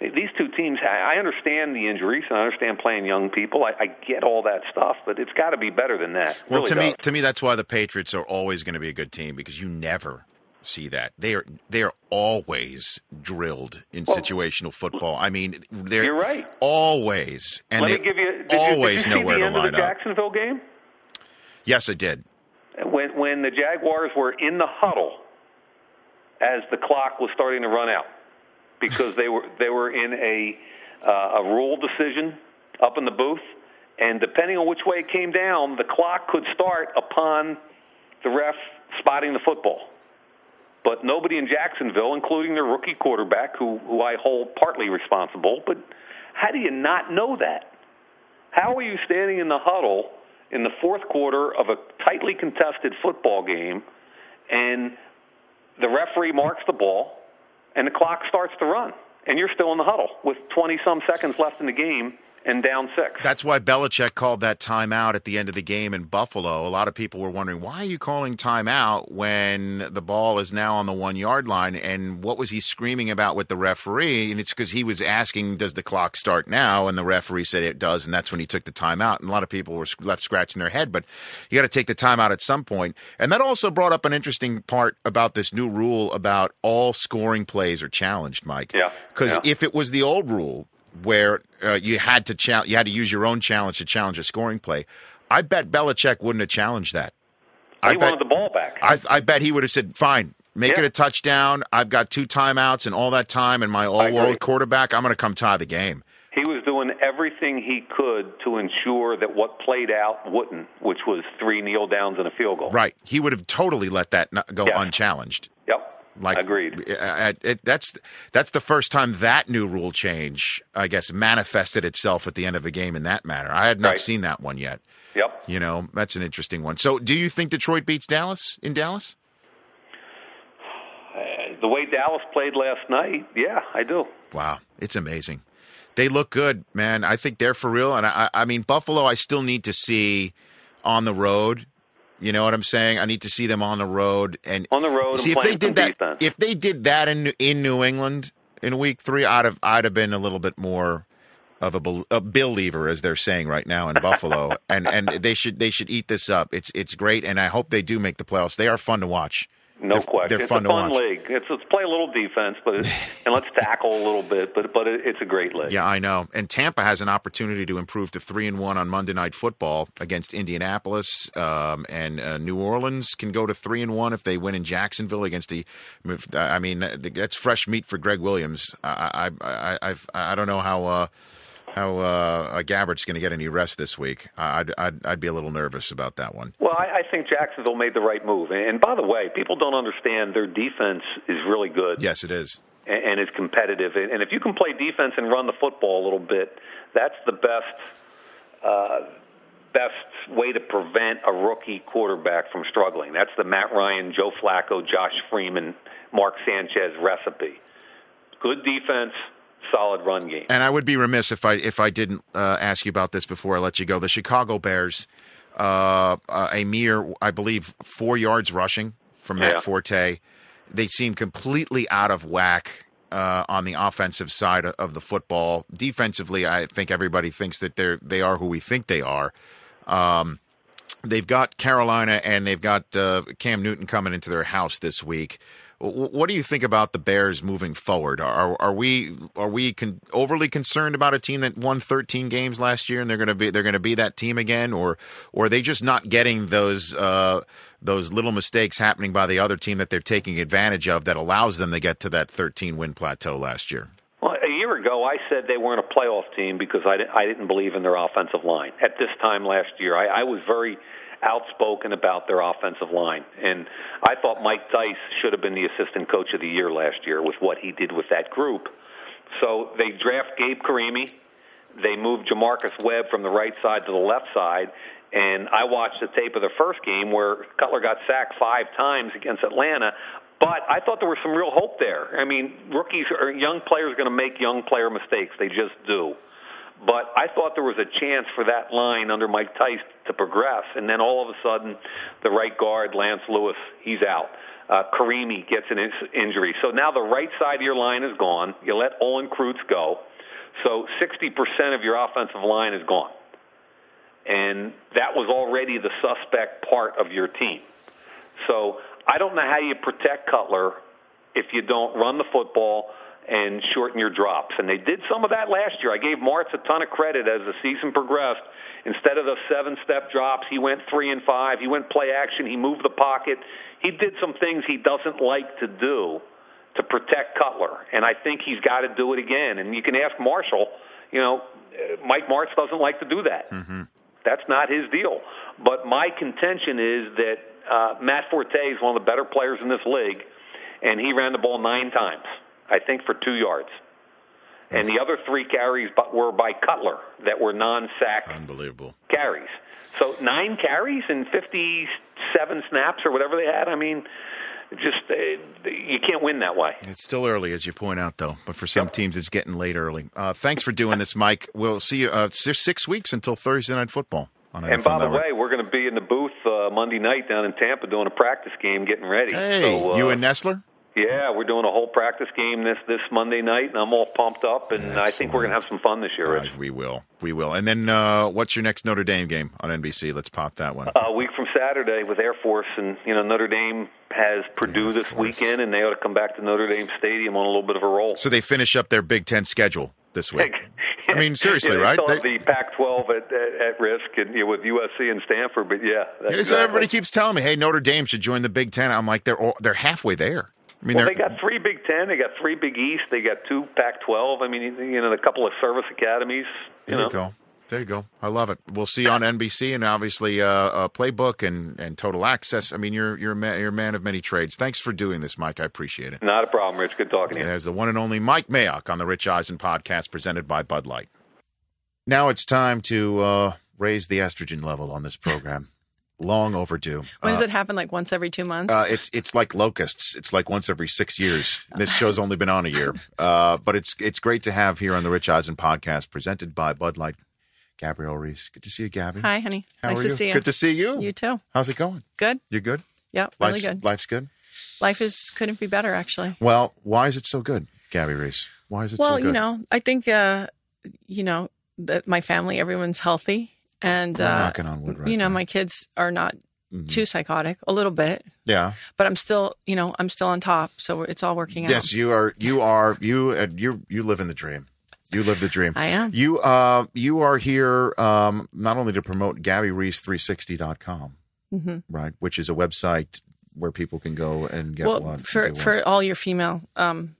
[SPEAKER 9] these two teams. I understand the injuries and I understand playing young people. I, I get all that stuff, but it's got to be better than that.
[SPEAKER 3] Well,
[SPEAKER 9] really
[SPEAKER 3] to
[SPEAKER 9] does.
[SPEAKER 3] me, to me, that's why the Patriots are always going to be a good team because you never see that. They are they are always drilled in well, situational football. I mean, they're
[SPEAKER 9] you're right.
[SPEAKER 3] Always, and
[SPEAKER 9] Let
[SPEAKER 3] they
[SPEAKER 9] give you, did
[SPEAKER 3] always
[SPEAKER 9] you, did you
[SPEAKER 3] know where to line
[SPEAKER 9] up. the Jacksonville game?
[SPEAKER 3] Yes, I did.
[SPEAKER 9] When when the Jaguars were in the huddle as the clock was starting to run out because they were they were in a uh, a rule decision up in the booth, and depending on which way it came down, the clock could start upon the ref spotting the football but nobody in Jacksonville, including their rookie quarterback, who, who I hold partly responsible. But how do you not know that? How are you standing in the huddle in the fourth quarter of a tightly contested football game, and the referee marks the ball, and the clock starts to run? and you're still in the huddle with 20 some seconds left in the game and down six.
[SPEAKER 3] That's why Belichick called that timeout at the end of the game in Buffalo. A lot of people were wondering why are you calling timeout when the ball is now on the one yard line, and what was he screaming about with the referee? And it's because he was asking, "Does the clock start now?" And the referee said it does, and that's when he took the timeout. And a lot of people were left scratching their head, but you got to take the timeout at some point. And that also brought up an interesting part about this new rule about all scoring plays are challenged, Mike.
[SPEAKER 9] Yeah.
[SPEAKER 3] Because
[SPEAKER 9] yeah.
[SPEAKER 3] if it was the old rule where uh, you had to cha- you had to use your own challenge to challenge a scoring play. I bet Belichick wouldn't have challenged that.
[SPEAKER 9] He
[SPEAKER 3] I bet,
[SPEAKER 9] wanted the ball back.
[SPEAKER 3] I, I bet he would have said, "Fine, make
[SPEAKER 9] Yeah.
[SPEAKER 3] it a touchdown. I've got two timeouts and all that time, and my all-world quarterback. I'm going to come tie the game."
[SPEAKER 9] He was doing everything he could to ensure that what played out wouldn't, which was three kneel downs and a field goal.
[SPEAKER 3] Right? He would have totally let that go unchallenged.
[SPEAKER 9] Yep.
[SPEAKER 3] Like
[SPEAKER 9] Agreed.
[SPEAKER 3] uh, uh, it, that's that's the first time that new rule change, I guess, manifested itself at the end of a game in that manner. I had not
[SPEAKER 9] Right.
[SPEAKER 3] seen that one yet.
[SPEAKER 9] Yep.
[SPEAKER 3] You know, that's an interesting one. So, do you think Detroit beats Dallas in Dallas?
[SPEAKER 9] The way Dallas played last night, yeah, I do.
[SPEAKER 3] Wow, it's amazing. They look good, man. I think they're for real. And I, I mean, Buffalo, I still need to see on the road. You know what I'm saying? I need to see them on the road and
[SPEAKER 9] On the road
[SPEAKER 3] See if they did that.
[SPEAKER 9] defense.
[SPEAKER 3] If they did that in in New England in week three, I'd have I'd have been a little bit more of a, bel- a believer, as they're saying right now in Buffalo. <laughs> and and they should they should eat this up. It's it's great, and I hope they do make the playoffs. They are fun to watch.
[SPEAKER 9] No
[SPEAKER 3] They're-
[SPEAKER 9] question.
[SPEAKER 3] They're
[SPEAKER 9] it's
[SPEAKER 3] fun
[SPEAKER 9] a
[SPEAKER 3] to
[SPEAKER 9] fun
[SPEAKER 3] watch.
[SPEAKER 9] league. It's let's play a little defense, but it's, <laughs> and let's tackle a little bit. But but it, it's a great league.
[SPEAKER 3] Yeah, I know. And Tampa has an opportunity to improve to three and one on Monday Night Football against Indianapolis, um, and uh, New Orleans can go to three and one if they win in Jacksonville against the. I mean, that's fresh meat for Gregg Williams. I I I I've, I don't know how. Uh, how uh, Gabbert's going to get any rest this week? I'd, I'd I'd be a little nervous about that one.
[SPEAKER 9] Well, I, I think Jacksonville made the right move. And, by the way, people don't understand their defense is really good.
[SPEAKER 3] Yes, it is.
[SPEAKER 9] and, and is competitive. And, and if you can play defense and run the football a little bit, that's the best uh, best way to prevent a rookie quarterback from struggling. That's the Matt Ryan, Joe Flacco, Josh Freeman, Mark Sanchez recipe. Good defense, solid run game.
[SPEAKER 3] And I would be remiss if I if I didn't uh, ask you about this before I let you go. The Chicago Bears, uh, uh, a mere, I believe, four yards rushing from Matt
[SPEAKER 9] Yeah.
[SPEAKER 3] Forte. They seem completely out of whack uh, on the offensive side of- of the football. Defensively, I think everybody thinks that they're they are who we think they are. Um, they've got Carolina and they've got uh, Cam Newton coming into their house this week. What do you think about the Bears moving forward? Are are we are we con- overly concerned about a team that won 13 games last year and they're going to be they're going to be that team again, or or are they just not getting those uh, those little mistakes happening by the other team that they're taking advantage of that allows them to get to that 13 win plateau last year?
[SPEAKER 9] Well, a year ago, I said they weren't a playoff team because I, I didn't believe in their offensive line. At this time last year, I, I was very outspoken about their offensive line. And I thought Mike Tice should have been the assistant coach of the year last year with what he did with that group. So they draft Gabe Carimi. They moved J'Marcus Webb from the right side to the left side. And I watched the tape of the first game where Cutler got sacked five times against Atlanta. But I thought there was some real hope there. I mean, rookies or young players are going to make young player mistakes. They just do. But I thought there was a chance for that line under Mike Tice to progress. And then all of a sudden, the right guard, Lance Louis, he's out. Uh, Carimi gets an in- injury. So now the right side of your line is gone. You let Olin Kreutz go. So 60% of your offensive line is gone. And that was already the suspect part of your team. So I don't know how you protect Cutler if you don't run the football and shorten your drops. And they did some of that last year. I gave Martz a ton of credit as the season progressed. Instead of the seven step drops, he went three and five. He went play action. He moved the pocket. He did some things he doesn't like to do to protect Cutler. And I think he's got to do it again. And you can ask Marshall, you know, Mike Martz doesn't like to do that. That's not his deal. But my contention is that uh, Matt Forte is one of the better players in this league, and he ran the ball nine times, I think, for two yards. And the other three carries were by Cutler that were non-sack
[SPEAKER 3] Unbelievable.
[SPEAKER 9] carries. So nine carries and 57 snaps or whatever they had. I mean, just uh, you can't win that way.
[SPEAKER 3] It's still early, as you point out, though. But for some teams, it's getting late early. Uh, thanks for doing this, Mike. <laughs> We'll see you. Uh, six weeks until Thursday night football. On
[SPEAKER 9] And by the
[SPEAKER 3] Network.
[SPEAKER 9] way, we're going to be in the booth uh, Monday night down in Tampa doing a practice game, getting ready.
[SPEAKER 3] hey,
[SPEAKER 9] So, uh,
[SPEAKER 3] you and Nessler.
[SPEAKER 9] Yeah, we're doing a whole practice game this this Monday night, and I'm all pumped up, and I think we're going to have some fun this year.
[SPEAKER 3] Uh, we will. We will. And then, uh, what's your next Notre Dame game on NBC? Let's pop that one.
[SPEAKER 9] A week from Saturday with Air Force, and you know Notre Dame has Purdue this weekend, and they ought to come back to Notre Dame Stadium on a little bit of a roll.
[SPEAKER 3] So they finish up their Big Ten schedule this week. <laughs> I mean, seriously,
[SPEAKER 9] yeah, they
[SPEAKER 3] right?
[SPEAKER 9] still have
[SPEAKER 3] They-
[SPEAKER 9] the Pac-12 at, at, at risk, and you know, with USC and Stanford, but yeah, that's
[SPEAKER 3] so everybody keeps telling me, "Hey, Notre Dame should join the Big Ten. I'm like, they're all, they're halfway there. I mean,
[SPEAKER 9] well,
[SPEAKER 3] they're
[SPEAKER 9] got three Big Ten, they got three Big East, they got two Pac-12. I mean, you know, a couple of service academies. You
[SPEAKER 3] there
[SPEAKER 9] know,
[SPEAKER 3] you go. There you go. I love it. We'll see you on NBC and obviously uh, uh, Playbook and, and Total Access. I mean, you're you're a man, you're a man of many trades. Thanks for doing this, Mike. I appreciate it.
[SPEAKER 9] not a problem, Rich. Good talking to you.
[SPEAKER 3] There's the one and only Mike Mayock on the Rich Eisen podcast presented by Bud Light. Now it's time to uh, raise the estrogen level on this program. Long overdue.
[SPEAKER 7] When does
[SPEAKER 3] Uh,
[SPEAKER 7] it happen? Like once every two months?
[SPEAKER 3] Uh, it's it's like locusts. It's like once every six years. This show's only been on a year, uh, but it's it's great to have here on the Rich Eisen podcast, presented by Bud Light. Gabrielle Reece, good to see you, Gabby.
[SPEAKER 7] Hi, honey.
[SPEAKER 3] How
[SPEAKER 7] nice
[SPEAKER 3] are
[SPEAKER 7] to
[SPEAKER 3] you?
[SPEAKER 7] see you.
[SPEAKER 3] Good to see you.
[SPEAKER 7] You too.
[SPEAKER 3] How's it going?
[SPEAKER 7] Good.
[SPEAKER 3] You're good?
[SPEAKER 7] Yeah, really
[SPEAKER 3] Life's,
[SPEAKER 7] good.
[SPEAKER 3] Life's good.
[SPEAKER 7] Life is couldn't be better, actually.
[SPEAKER 3] Well, why is it so good, Gabby Reece? Why is it
[SPEAKER 7] well,
[SPEAKER 3] so good?
[SPEAKER 7] Well, you know, I think, uh, you know, that my family, everyone's healthy, and uh,
[SPEAKER 3] knocking on wood right
[SPEAKER 7] you know,
[SPEAKER 3] there.
[SPEAKER 7] my kids are not
[SPEAKER 3] Mhm.
[SPEAKER 7] too psychotic, a little bit,
[SPEAKER 3] Yeah.
[SPEAKER 7] but I'm still, you know, I'm still on top, so it's all working out.
[SPEAKER 3] Yes, you are. You are. You. Uh, you. You live in the dream. You live the dream.
[SPEAKER 7] I am.
[SPEAKER 3] You. Uh. You are here. Um. Not only to promote GabbyReece360.com,
[SPEAKER 7] hmm
[SPEAKER 3] right, which is a website where people can go and get
[SPEAKER 7] Well, for for all your female um,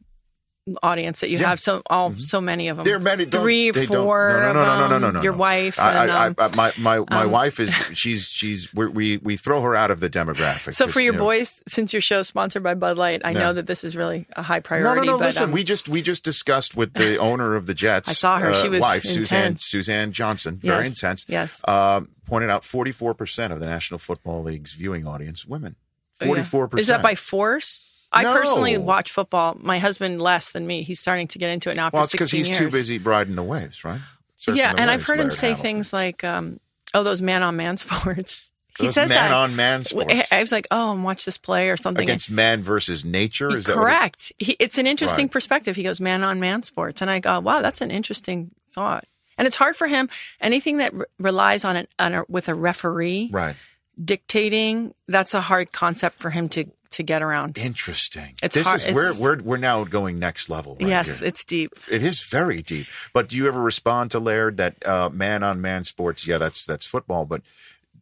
[SPEAKER 7] audience that you
[SPEAKER 3] Yeah. Mm-hmm.
[SPEAKER 7] have, so all so many of them.
[SPEAKER 3] There are many.
[SPEAKER 7] three, four.
[SPEAKER 3] No, no, no, no, no, no, no, no.
[SPEAKER 7] Your
[SPEAKER 3] no.
[SPEAKER 7] wife.
[SPEAKER 3] I,
[SPEAKER 7] and,
[SPEAKER 3] I,
[SPEAKER 7] um,
[SPEAKER 3] I, my my my
[SPEAKER 7] um,
[SPEAKER 3] wife is she's she's we we we throw her out of the demographic.
[SPEAKER 7] So for your
[SPEAKER 3] you know-
[SPEAKER 7] boys, since your show's sponsored by Bud Light, I
[SPEAKER 3] Yeah.
[SPEAKER 7] know that this is really a high priority.
[SPEAKER 3] no, no.
[SPEAKER 7] but,
[SPEAKER 3] listen,
[SPEAKER 7] um,
[SPEAKER 3] we just we just discussed with the <laughs> owner of the Jets.
[SPEAKER 7] I saw her.
[SPEAKER 3] uh,
[SPEAKER 7] She was
[SPEAKER 3] wife, Suzanne
[SPEAKER 7] intense.
[SPEAKER 3] Suzanne Johnson. Very
[SPEAKER 7] Yes,
[SPEAKER 3] intense.
[SPEAKER 7] yes.
[SPEAKER 3] Uh, pointed out forty four percent of the National Football League's viewing audience women.
[SPEAKER 7] Oh.
[SPEAKER 3] Forty four percent.
[SPEAKER 7] Is that by force? I
[SPEAKER 3] No.
[SPEAKER 7] personally watch football. My husband less than me. He's starting to get into it now after
[SPEAKER 3] Well, it's because he's
[SPEAKER 7] years.
[SPEAKER 3] too busy riding the waves, right? Surfing
[SPEAKER 7] yeah, and I've heard him say
[SPEAKER 3] Hamilton.
[SPEAKER 7] things like, um, "Oh, those man-on-man <laughs> sports." He
[SPEAKER 3] Those
[SPEAKER 7] says that.
[SPEAKER 3] man-on-man sports.
[SPEAKER 7] I was like, "Oh, and watch this play or something."
[SPEAKER 3] against man versus nature. Is it-
[SPEAKER 7] Correct. He, it's an interesting
[SPEAKER 3] Right.
[SPEAKER 7] perspective. He goes man on man sports, and I go, wow, that's an interesting thought. And it's hard for him. Anything that re- relies on an on a, with a referee
[SPEAKER 3] right?
[SPEAKER 7] Dictating, that's a hard concept for him to to get around.
[SPEAKER 3] Interesting.
[SPEAKER 7] It's
[SPEAKER 3] this
[SPEAKER 7] hard-
[SPEAKER 3] is we're we're we're now going next level. Right
[SPEAKER 7] yes,
[SPEAKER 3] here.
[SPEAKER 7] it's deep.
[SPEAKER 3] It is very deep. But do you ever respond to Laird that uh, man on man sports? Yeah, that's that's football, but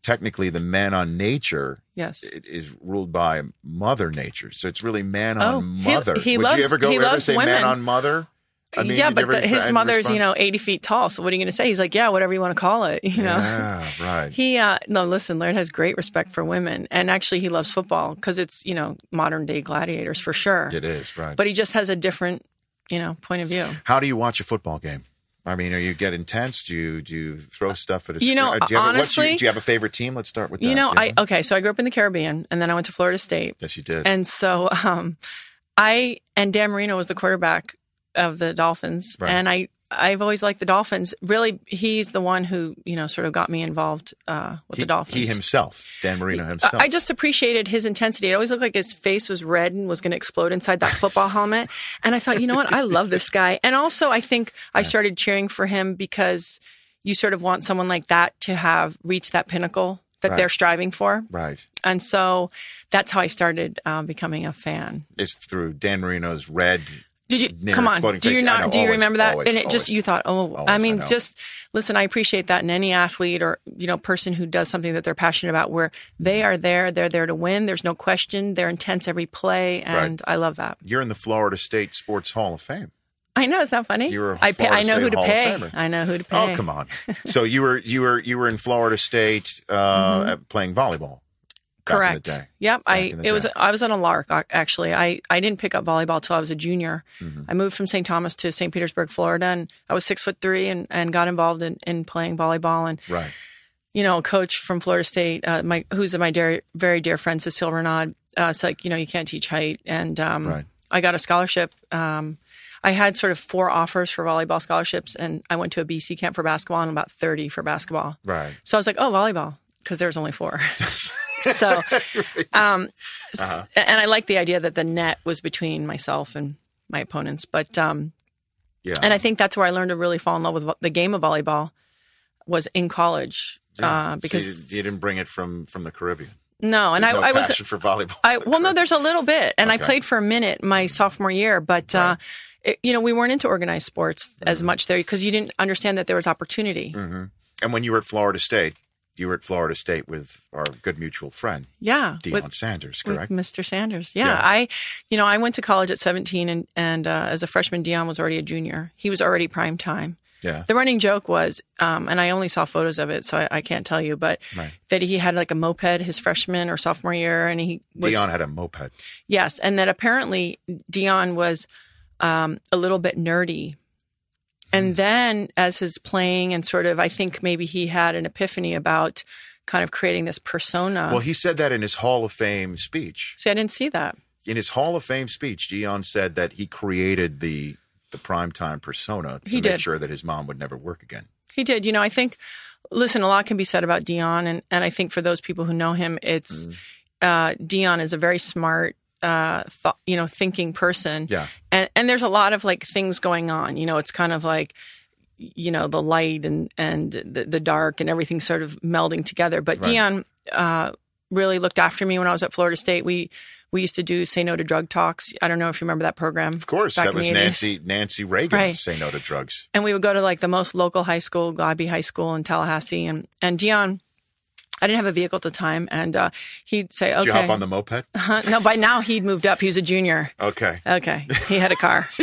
[SPEAKER 3] technically the man on nature
[SPEAKER 7] Yes.
[SPEAKER 3] is ruled by Mother Nature. So it's really man
[SPEAKER 7] Oh,
[SPEAKER 3] on
[SPEAKER 7] he-
[SPEAKER 3] mother.
[SPEAKER 7] he
[SPEAKER 3] Would
[SPEAKER 7] loves-
[SPEAKER 3] you ever go ever say man on mother? I mean,
[SPEAKER 7] yeah, but the, his mother's,
[SPEAKER 3] respond-
[SPEAKER 7] you know, 80 feet tall. So what are you going to say? He's like, yeah, whatever you want to call it, <laughs> you know?
[SPEAKER 3] Yeah, right.
[SPEAKER 7] He, uh, no, listen, Laird has great respect for women. And actually, he loves football because it's, you know, modern day gladiators for sure.
[SPEAKER 3] it is right.
[SPEAKER 7] But he just has a different, you know, point of view.
[SPEAKER 3] How do you watch a football game? I mean, are you get intense? Do you do you throw stuff at a?
[SPEAKER 7] You know,
[SPEAKER 3] do you have, a- your-
[SPEAKER 7] honestly-
[SPEAKER 3] do you have a favorite team? Let's start with that.
[SPEAKER 7] You know,
[SPEAKER 3] Yeah.
[SPEAKER 7] I, okay, so I grew up in the Caribbean and then I went to Florida State.
[SPEAKER 3] yes, you did.
[SPEAKER 7] And so um, I, and Dan Marino was the quarterback of the Dolphins.
[SPEAKER 3] Right.
[SPEAKER 7] And I, I've always liked the Dolphins. Really, he's the one who, you know, sort of got me involved uh, with
[SPEAKER 3] he,
[SPEAKER 7] the Dolphins.
[SPEAKER 3] he himself, Dan Marino himself.
[SPEAKER 7] I just appreciated his intensity. It always looked like his face was red and was going to explode inside that football <laughs> helmet. And I thought, you know what? I love this guy. And also, I think I started cheering for him because you sort of want someone like that to have reached that pinnacle that
[SPEAKER 3] Right.
[SPEAKER 7] they're striving for.
[SPEAKER 3] right.
[SPEAKER 7] And so that's how I started um, becoming a fan.
[SPEAKER 3] It's through Dan Marino's red.
[SPEAKER 7] Did you come on? Do you not?
[SPEAKER 3] know,
[SPEAKER 7] do you
[SPEAKER 3] always,
[SPEAKER 7] remember that?
[SPEAKER 3] always,
[SPEAKER 7] and it just you thought, oh,
[SPEAKER 3] Always,
[SPEAKER 7] I
[SPEAKER 3] I
[SPEAKER 7] mean,
[SPEAKER 3] know.
[SPEAKER 7] just listen. I appreciate that in any athlete or you know person who does something that they're passionate about, where they are there, they're there to win. There's no question. They're intense every play, and I love that.
[SPEAKER 3] You're in the Florida State Sports Hall of Fame.
[SPEAKER 7] I know. Is that funny?
[SPEAKER 3] You were a
[SPEAKER 7] I pay, I know
[SPEAKER 3] State
[SPEAKER 7] who to
[SPEAKER 3] Hall
[SPEAKER 7] pay. I know who to pay.
[SPEAKER 3] Oh, come on. <laughs> so you were you were you were in Florida State uh, at- playing volleyball. Back
[SPEAKER 7] Correct. Yep. I
[SPEAKER 3] the
[SPEAKER 7] it was. I was on a lark actually. I I didn't pick up volleyball till I was a junior.
[SPEAKER 3] Mm-hmm.
[SPEAKER 7] I moved from St. Thomas to St. Petersburg, Florida, and I was six foot three and, and got involved in, in playing volleyball and
[SPEAKER 3] Right.
[SPEAKER 7] you know, a coach from Florida State, uh, my who's my dear, very dear friend Cecile Reynaud, uh, it's like you know you can't teach height, and um,
[SPEAKER 3] Right.
[SPEAKER 7] I got a scholarship. Um, I had sort of four offers for volleyball scholarships, and I went to a BC camp for basketball and about thirty for basketball.
[SPEAKER 3] Right.
[SPEAKER 7] So I was like, oh, volleyball, because there's only four. <laughs> so, <laughs> um,
[SPEAKER 3] Uh-huh.
[SPEAKER 7] and I like the idea that the net was between myself and my opponents. But, um,
[SPEAKER 3] Yeah.
[SPEAKER 7] and I think that's where I learned to really fall in love with vo- the game of volleyball was in college.
[SPEAKER 3] Yeah.
[SPEAKER 7] Uh,
[SPEAKER 3] So
[SPEAKER 7] because
[SPEAKER 3] you, you didn't bring it from from the Caribbean.
[SPEAKER 7] no, and I,
[SPEAKER 3] no
[SPEAKER 7] I was,
[SPEAKER 3] for volleyball.
[SPEAKER 7] I well, no, there's a little bit, and I played for a minute my sophomore year, but uh, it, you know we weren't into organized sports
[SPEAKER 3] Mm-hmm.
[SPEAKER 7] as much there because you didn't understand that there was opportunity.
[SPEAKER 3] and when you were at Florida State, you were at Florida State with our good mutual friend
[SPEAKER 7] Yeah,
[SPEAKER 3] Deion
[SPEAKER 7] with-
[SPEAKER 3] Sanders,
[SPEAKER 7] with
[SPEAKER 3] correct?
[SPEAKER 7] Mr. Sanders. Yeah,
[SPEAKER 3] Yeah.
[SPEAKER 7] I, you know, I went to college at 17, and and uh, as a freshman, Deion was already a junior. He was already prime time.
[SPEAKER 3] yeah.
[SPEAKER 7] The running joke was, um, and I only saw photos of it, so I, I can't tell you, but
[SPEAKER 3] Right.
[SPEAKER 7] that he had like a moped his freshman or sophomore year, and he was
[SPEAKER 3] Deion had a moped.
[SPEAKER 7] yes, and that apparently Deion was um, a little bit nerdy. And then, as his playing, and sort of, I think maybe he had an epiphany about kind of creating this persona.
[SPEAKER 3] Well, he said that in his Hall of Fame speech.
[SPEAKER 7] See, I didn't see that.
[SPEAKER 3] In his Hall of Fame speech, Deion said that he created the the primetime persona to
[SPEAKER 7] He
[SPEAKER 3] make
[SPEAKER 7] did.
[SPEAKER 3] sure that his mom would never work again.
[SPEAKER 7] He did. You know, I think, listen, a lot can be said about Deion. And, and I think for those people who know him, it's
[SPEAKER 3] Mm-hmm.
[SPEAKER 7] uh, Deion is a very smart, uh, th- you know, thinking person.
[SPEAKER 3] Yeah.
[SPEAKER 7] And, and there's a lot of like things going on. You know, it's kind of like, you know, the light and, and the, the dark and everything sort of melding together. But
[SPEAKER 3] Right.
[SPEAKER 7] Deion uh, really looked after me when I was at Florida State. We, we used to do say no to drug talks. I don't know if you remember that program.
[SPEAKER 3] Of course, that was Nancy Nancy Reagan
[SPEAKER 7] Right.
[SPEAKER 3] say no to drugs.
[SPEAKER 7] and we would go to like the most local high school, Godby High School in Tallahassee, and and Deion. I didn't have a vehicle at the time, and uh, he'd say,
[SPEAKER 3] Did
[SPEAKER 7] "Okay."
[SPEAKER 3] you hop on the moped?
[SPEAKER 7] Huh? no, by now he'd moved up. He was a junior.
[SPEAKER 3] Okay.
[SPEAKER 7] Okay, he had a car. <laughs>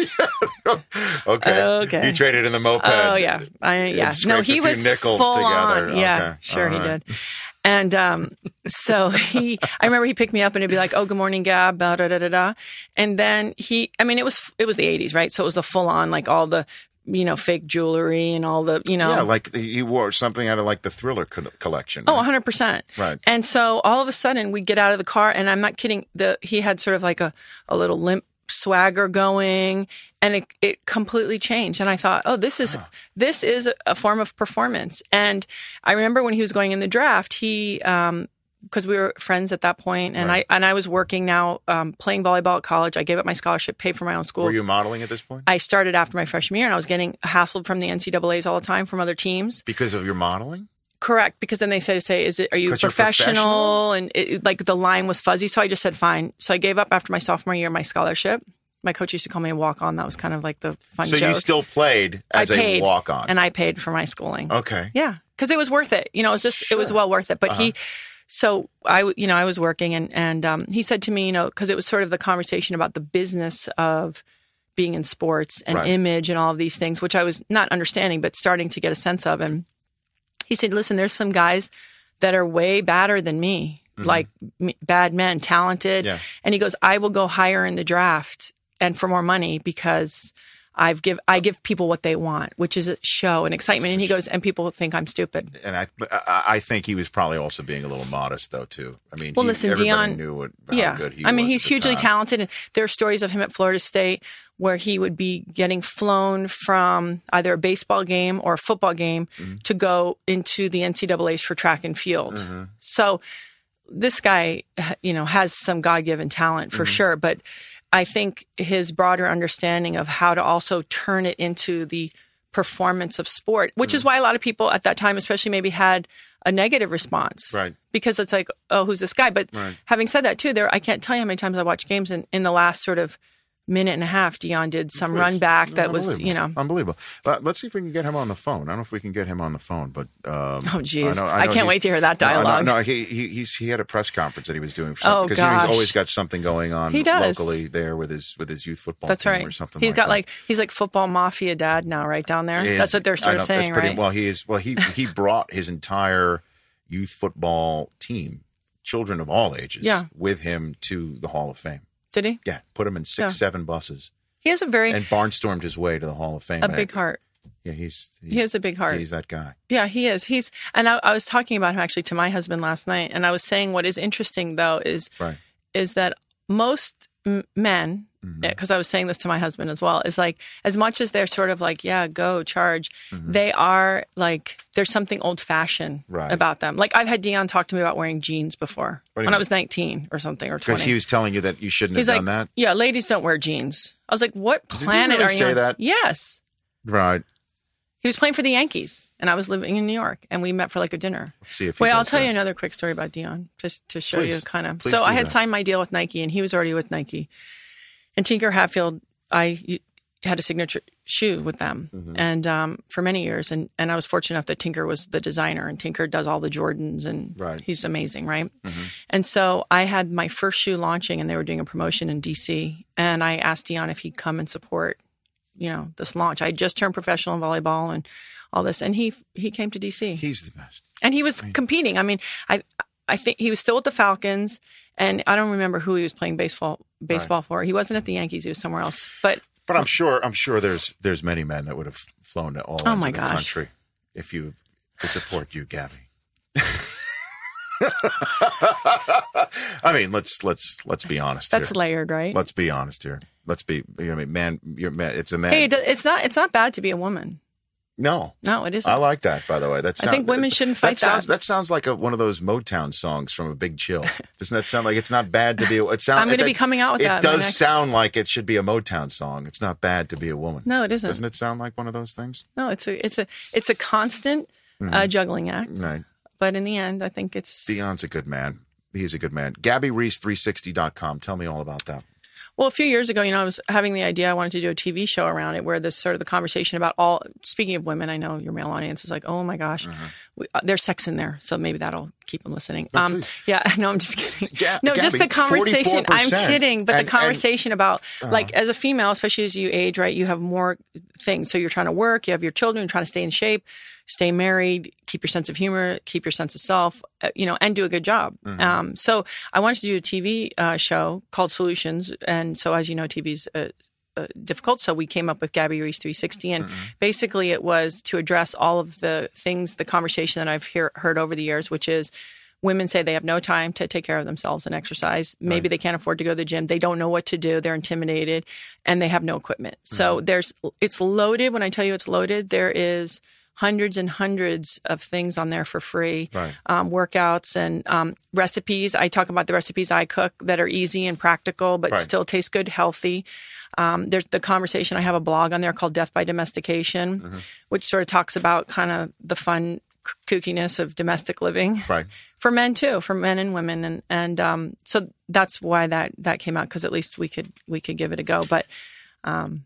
[SPEAKER 3] Okay.
[SPEAKER 7] Okay.
[SPEAKER 3] He traded in the moped.
[SPEAKER 7] Oh yeah, I, yeah. No, he was
[SPEAKER 3] nickels
[SPEAKER 7] full
[SPEAKER 3] together.
[SPEAKER 7] on. Yeah,
[SPEAKER 3] Okay.
[SPEAKER 7] sure he
[SPEAKER 3] right.
[SPEAKER 7] did. And um, so he, I remember he picked me up and he'd be like, "Oh, good morning, Gab." Da da da. da. And then he, I mean, it was it was the '80s, right? So it was the full on, like all the, you know, fake jewelry and all the, you know,
[SPEAKER 3] Yeah, like he wore something out of like the Thriller co- collection.
[SPEAKER 7] Oh,
[SPEAKER 3] right?
[SPEAKER 7] 100%.
[SPEAKER 3] Right.
[SPEAKER 7] And so all of a sudden we get out of the car and I'm not kidding. The he had sort of like a, a little limp swagger going and it, it completely changed. And I thought, oh, this is this is a form of performance. And I remember when he was going in the draft, he um because we were friends at that point and
[SPEAKER 3] Right.
[SPEAKER 7] I and I was working now um, playing volleyball at college. I gave up my scholarship, paid for my own school.
[SPEAKER 3] Were you modeling at this point?
[SPEAKER 7] I started after my freshman year and I was getting hassled from the NCAA's all the time from other teams.
[SPEAKER 3] because of your modeling?
[SPEAKER 7] Correct, because then they say, "Say, is it? Are
[SPEAKER 3] you're
[SPEAKER 7] professional?" And it, like the line was fuzzy, so I just said, "Fine." So I gave up after my sophomore year my scholarship. My coach used to call me a walk on. That was kind of like the fun
[SPEAKER 3] So
[SPEAKER 7] joke.
[SPEAKER 3] you still played as
[SPEAKER 7] I
[SPEAKER 3] a
[SPEAKER 7] paid,
[SPEAKER 3] walk on.
[SPEAKER 7] and I paid for my schooling.
[SPEAKER 3] okay.
[SPEAKER 7] Yeah, because it was worth it. You know, it was just it was well worth it. But he,
[SPEAKER 3] Uh-huh.
[SPEAKER 7] So I, you know, I was working, and and um, he said to me, you know, because it was sort of the conversation about the business of being in sports and
[SPEAKER 3] Right.
[SPEAKER 7] image and all of these things, which I was not understanding, but starting to get a sense of. And he said, listen, there's some guys that are way badder than me, like m- bad men, talented.
[SPEAKER 3] Mm-hmm. Yeah.
[SPEAKER 7] And he goes, I will go higher in the draft and for more money because I've give I give people what they want, which is a show and excitement. And he goes, and people think I'm stupid.
[SPEAKER 3] And I, I, think he was probably also being a little modest, though, too. I mean,
[SPEAKER 7] Well,
[SPEAKER 3] he,
[SPEAKER 7] listen, Deion-
[SPEAKER 3] knew what, how
[SPEAKER 7] yeah,
[SPEAKER 3] good he
[SPEAKER 7] I mean, he's hugely
[SPEAKER 3] time.
[SPEAKER 7] talented, and there are stories of him at Florida State where he would be getting flown from either a baseball game or a football game
[SPEAKER 3] Mm-hmm.
[SPEAKER 7] to go into the NCAA's for track and field.
[SPEAKER 3] Mm-hmm.
[SPEAKER 7] So this guy, you know, has some God given talent for
[SPEAKER 3] Mm-hmm.
[SPEAKER 7] sure, but I think his broader understanding of how to also turn it into the performance of sport, which
[SPEAKER 3] Mm-hmm.
[SPEAKER 7] is why a lot of people at that time, especially maybe had a negative response.
[SPEAKER 3] Right.
[SPEAKER 7] Because it's like, oh, who's this guy? But
[SPEAKER 3] Right.
[SPEAKER 7] having said that too, there I can't tell you how many times I watched games and in the last sort of minute and a half, Deion did some run back that was, you know,
[SPEAKER 3] unbelievable. Uh, let's see if we can get him on the phone. I don't know if we can get him on the phone, but um,
[SPEAKER 7] Oh, geez.
[SPEAKER 3] know-
[SPEAKER 7] I
[SPEAKER 3] know
[SPEAKER 7] can't wait to hear that
[SPEAKER 3] No, no,
[SPEAKER 7] dialogue.
[SPEAKER 3] No, he, he he's he had a press conference that he was doing for
[SPEAKER 7] Oh,
[SPEAKER 3] because he's always got something going on
[SPEAKER 7] He does.
[SPEAKER 3] locally there with his with his youth football
[SPEAKER 7] that's
[SPEAKER 3] team
[SPEAKER 7] right.
[SPEAKER 3] or something.
[SPEAKER 7] He's
[SPEAKER 3] like
[SPEAKER 7] got
[SPEAKER 3] that.
[SPEAKER 7] like he's like football mafia dad now, right down there.
[SPEAKER 3] Is-
[SPEAKER 7] that's what they're
[SPEAKER 3] I
[SPEAKER 7] sort of saying,
[SPEAKER 3] pretty,
[SPEAKER 7] right?
[SPEAKER 3] Well, he is. Well, he <laughs> he brought his entire youth football team, children of all ages,
[SPEAKER 7] Yeah.
[SPEAKER 3] with him to the Hall of Fame.
[SPEAKER 7] Did he?
[SPEAKER 3] Yeah, put him in six, seven buses
[SPEAKER 7] He has a very
[SPEAKER 3] and barnstormed his way to the Hall of Fame.
[SPEAKER 7] a big
[SPEAKER 3] I-
[SPEAKER 7] heart.
[SPEAKER 3] Yeah, he's, he's
[SPEAKER 7] He has a big heart.
[SPEAKER 3] He's that guy.
[SPEAKER 7] Yeah, he is. He's, and I, I was talking about him actually to my husband last night, and I was saying what is interesting though is
[SPEAKER 3] Right.
[SPEAKER 7] is that most m- men,
[SPEAKER 3] Mm-hmm.
[SPEAKER 7] because I was saying this to my husband as well, is like as much as they're sort of like, yeah, go charge, they are like there's something old fashioned
[SPEAKER 3] Mm-hmm. Right.
[SPEAKER 7] about them. Like I've had Deion talk to me about wearing jeans before
[SPEAKER 3] What do you
[SPEAKER 7] when I was 19 or something or 20.
[SPEAKER 3] Because he was telling you that you shouldn't
[SPEAKER 7] He's
[SPEAKER 3] have
[SPEAKER 7] like,
[SPEAKER 3] done that.
[SPEAKER 7] yeah, ladies don't wear jeans. I was like, what
[SPEAKER 3] he
[SPEAKER 7] planet
[SPEAKER 3] really
[SPEAKER 7] are you?
[SPEAKER 3] say
[SPEAKER 7] on?
[SPEAKER 3] that?
[SPEAKER 7] Yes.
[SPEAKER 3] Right.
[SPEAKER 7] He was playing for the Yankees, and I was living in New York, and we met for like a dinner.
[SPEAKER 3] Let's see if
[SPEAKER 7] Wait, I'll tell
[SPEAKER 3] that.
[SPEAKER 7] you another quick story about Deion, just to show you kind of. So I had
[SPEAKER 3] that.
[SPEAKER 7] signed my deal with Nike, and he was already with Nike. And Tinker Hatfield, I had a signature shoe with them,
[SPEAKER 3] Mm-hmm.
[SPEAKER 7] and um, for many years, and and I was fortunate enough that Tinker was the designer, and Tinker does all the Jordans, and
[SPEAKER 3] Right.
[SPEAKER 7] he's amazing, right?
[SPEAKER 3] Mm-hmm.
[SPEAKER 7] And so I had my first shoe launching, and they were doing a promotion in DC, and I asked Deion if he'd come and support, you know, this launch. I just turned professional in volleyball and all this, and he he came to DC
[SPEAKER 3] He's the best.
[SPEAKER 7] and he was competing. I mean, I I think he was still with the Falcons, and I don't remember who he was playing baseball baseball for. He wasn't at the Yankees; he was somewhere else. But
[SPEAKER 3] But I'm sure I'm sure there's there's many men that would have flown to all
[SPEAKER 7] Oh, my
[SPEAKER 3] the
[SPEAKER 7] gosh.
[SPEAKER 3] country if you to support you, Gabby. <laughs> I mean, let's let's let's be honest
[SPEAKER 7] that's
[SPEAKER 3] here.
[SPEAKER 7] layered, right?
[SPEAKER 3] Let's be honest here. Let's be. You know, I mean, man, you're man. It's a man.
[SPEAKER 7] hey, it's not it's not bad to be a woman.
[SPEAKER 3] No,
[SPEAKER 7] No, it isn't.
[SPEAKER 3] I like that. By the way, that
[SPEAKER 7] I think women shouldn't fight
[SPEAKER 3] sounds,
[SPEAKER 7] that.
[SPEAKER 3] That sounds like a, one of those Motown songs from a Big Chill. <laughs> Doesn't that sound like it's not bad to be? It sounds.
[SPEAKER 7] I'm gonna be coming out with
[SPEAKER 3] it
[SPEAKER 7] that my
[SPEAKER 3] does
[SPEAKER 7] next-
[SPEAKER 3] sound like it should be a Motown song. It's not bad to be a woman.
[SPEAKER 7] No, it isn't.
[SPEAKER 3] Doesn't it sound like one of those things?
[SPEAKER 7] No, it's a it's a it's a constant
[SPEAKER 3] Mm-hmm.
[SPEAKER 7] uh, juggling act.
[SPEAKER 3] Right.
[SPEAKER 7] But in the end, I think it's
[SPEAKER 3] Deion's a good man. He's a good man. Gabby GabbyReece360.com. Tell me all about that.
[SPEAKER 7] Well, a few years ago, you know, I was having the idea I wanted to do a TV show around it where this sort of the conversation about all, speaking of women, I know your male audience is like, oh my gosh, we, uh, there's sex in there. So maybe that'll keep them listening. Um, yeah, <laughs> no, I'm just kidding.
[SPEAKER 3] Ga-
[SPEAKER 7] no, just the
[SPEAKER 3] Gabby,
[SPEAKER 7] conversation. I'm kidding. But
[SPEAKER 3] And-
[SPEAKER 7] the conversation about, like, as a female, especially as you age, right, you have more things. So you're trying to work, you have your children, you're trying to stay in shape, stay married, keep your sense of humor, keep your sense of self, uh, you know, and do a good job. Um, so I wanted to do a TV uh, show called Solutions. And so, as you know, TV's uh, uh, difficult. So we came up with Gabby Reece 360. And basically, it was to address all of the things, the conversation that I've hear, heard over the years, which is women say they have no time to take care of themselves and exercise. Maybe they can't afford to go to the gym. They don't know what to do. They're intimidated and they have no equipment. So there's, it's loaded. When I tell you it's loaded, there is hundreds and hundreds of things on there for free
[SPEAKER 3] Right.
[SPEAKER 7] um, workouts and um, recipes. I talk about the recipes I cook that are easy and practical, but
[SPEAKER 3] Right.
[SPEAKER 7] still taste good, healthy. Um, there's the conversation. I have a blog on there called Death by Domestication,
[SPEAKER 3] Mm-hmm.
[SPEAKER 7] which sort of talks about kind of the fun kookiness of domestic living
[SPEAKER 3] Right.
[SPEAKER 7] for men too, for men and women, and and um, so that's why that that came out because at least we could we could give it a go. But um,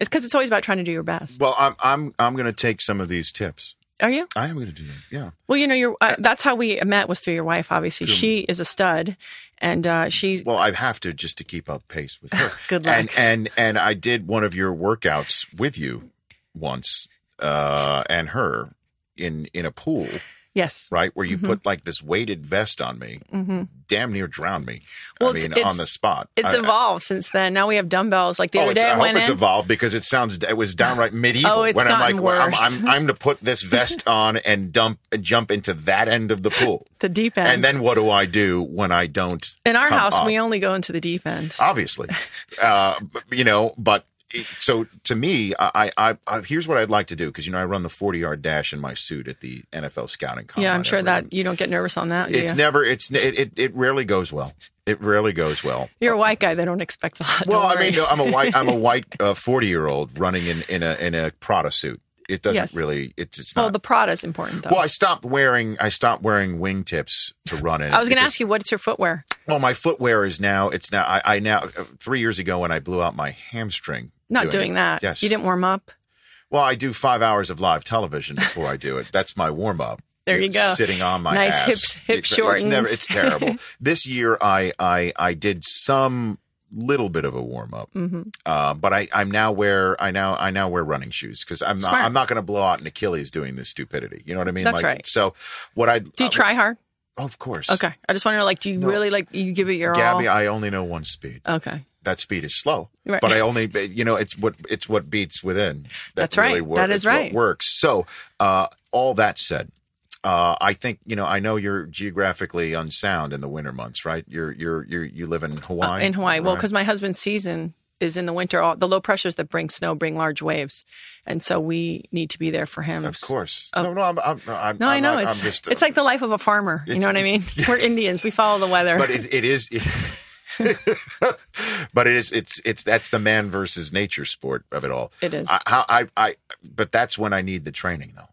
[SPEAKER 7] it's because it's always about trying to do your best.
[SPEAKER 3] Well, I'm I'm I'm going to take some of these tips.
[SPEAKER 7] Are you?
[SPEAKER 3] I am going to do that. Yeah.
[SPEAKER 7] Well, you know, your uh, that's how we met was through your wife. Obviously, she is a stud, and uh, she
[SPEAKER 3] Well, I have to just to keep up pace with her. <laughs>
[SPEAKER 7] Good luck.
[SPEAKER 3] And and and I did one of your workouts with you once, uh, and her in in a pool,
[SPEAKER 7] yes.
[SPEAKER 3] right, where you
[SPEAKER 7] Mm-hmm.
[SPEAKER 3] put like this weighted vest on me, damn near drowned me.
[SPEAKER 7] Well,
[SPEAKER 3] I mean, on the spot.
[SPEAKER 7] It's
[SPEAKER 3] I-
[SPEAKER 7] evolved since then. Now we have dumbbells. Like the
[SPEAKER 3] Oh,
[SPEAKER 7] other day,
[SPEAKER 3] I
[SPEAKER 7] I,
[SPEAKER 3] hope it's
[SPEAKER 7] in.
[SPEAKER 3] evolved because it sounds it was downright <sighs> medieval.
[SPEAKER 7] Oh, it's
[SPEAKER 3] when I'm like, well, I'm,
[SPEAKER 7] worse.
[SPEAKER 3] I'm I'm to put this vest <laughs> on and dump jump into that end of the pool,
[SPEAKER 7] the deep end.
[SPEAKER 3] and then what do I do when I don't?
[SPEAKER 7] in our house,
[SPEAKER 3] up?
[SPEAKER 7] we only go into the deep end.
[SPEAKER 3] obviously, <laughs> uh, you know. But so to me, I, I, I here's what I'd like to do because you know I run the 40 yard dash in my suit at the NFL scouting. Combine
[SPEAKER 7] yeah, I'm sure
[SPEAKER 3] every-
[SPEAKER 7] that you don't get nervous on that.
[SPEAKER 3] it's never it's it, it it rarely goes well. It rarely goes well.
[SPEAKER 7] You're a white guy. They don't expect a lot.
[SPEAKER 3] Well, I mean, no, I'm a white I'm a <laughs> white uh, 40 year old running in in a in a Prada suit. It doesn't
[SPEAKER 7] Yes.
[SPEAKER 3] really. It's it's
[SPEAKER 7] well,
[SPEAKER 3] not.
[SPEAKER 7] the Prada's important though.
[SPEAKER 3] well, I stopped wearing I stopped wearing wingtips to run in.
[SPEAKER 7] I was going to ask you, what's your footwear?
[SPEAKER 3] Well, my footwear is now. It's now. I, I now. uh, Three years ago, when I blew out my hamstring.
[SPEAKER 7] Not doing
[SPEAKER 3] it-
[SPEAKER 7] that.
[SPEAKER 3] Yes.
[SPEAKER 7] You didn't warm up.
[SPEAKER 3] Well, I do five hours of live television before I do it. That's my warm up. <laughs>
[SPEAKER 7] There you go.
[SPEAKER 3] Sitting on my
[SPEAKER 7] Nice
[SPEAKER 3] ass.
[SPEAKER 7] hips- hip
[SPEAKER 3] It's- It's, never, it's <laughs> terrible. <laughs> this year, I I I did some little bit of a warm up,
[SPEAKER 7] Mm-hmm.
[SPEAKER 3] uh, but I I'm now wear I now I now wear running shoes because I'm not I'm not going to blow out an Achilles doing this stupidity. You know what I mean?
[SPEAKER 7] That's
[SPEAKER 3] like,
[SPEAKER 7] right.
[SPEAKER 3] So what I
[SPEAKER 7] Do you try hard?
[SPEAKER 3] Of course.
[SPEAKER 7] Okay. I just want to know, like, do you
[SPEAKER 3] No.
[SPEAKER 7] really like you give it your
[SPEAKER 3] Gabby,
[SPEAKER 7] all?
[SPEAKER 3] Gabby, I only know one speed.
[SPEAKER 7] Okay.
[SPEAKER 3] That speed is slow.
[SPEAKER 7] Right.
[SPEAKER 3] But I only, you know, it's what it's what beats within. That
[SPEAKER 7] That's right.
[SPEAKER 3] Works.
[SPEAKER 7] That is
[SPEAKER 3] It's
[SPEAKER 7] right.
[SPEAKER 3] works. So, uh, all that said, uh, I think you know. I know you're geographically unsound in the winter months, right? You're you're you're you live in Hawaii.
[SPEAKER 7] Uh, in Hawaii. Well, because my husband's season is in the winter. All, the low pressures that bring snow bring large waves, and so we need to be there for him.
[SPEAKER 3] of course. no, no, I'm, I'm, I'm
[SPEAKER 7] No, I know it's
[SPEAKER 3] just,
[SPEAKER 7] it's like the life of a farmer. You know what I mean? <laughs> We're Indians. We follow the weather.
[SPEAKER 3] but it, it is. <laughs> but it is. It's it's that's the man versus nature sport of it all.
[SPEAKER 7] It is.
[SPEAKER 3] I, how I, I but that's when I need the training though.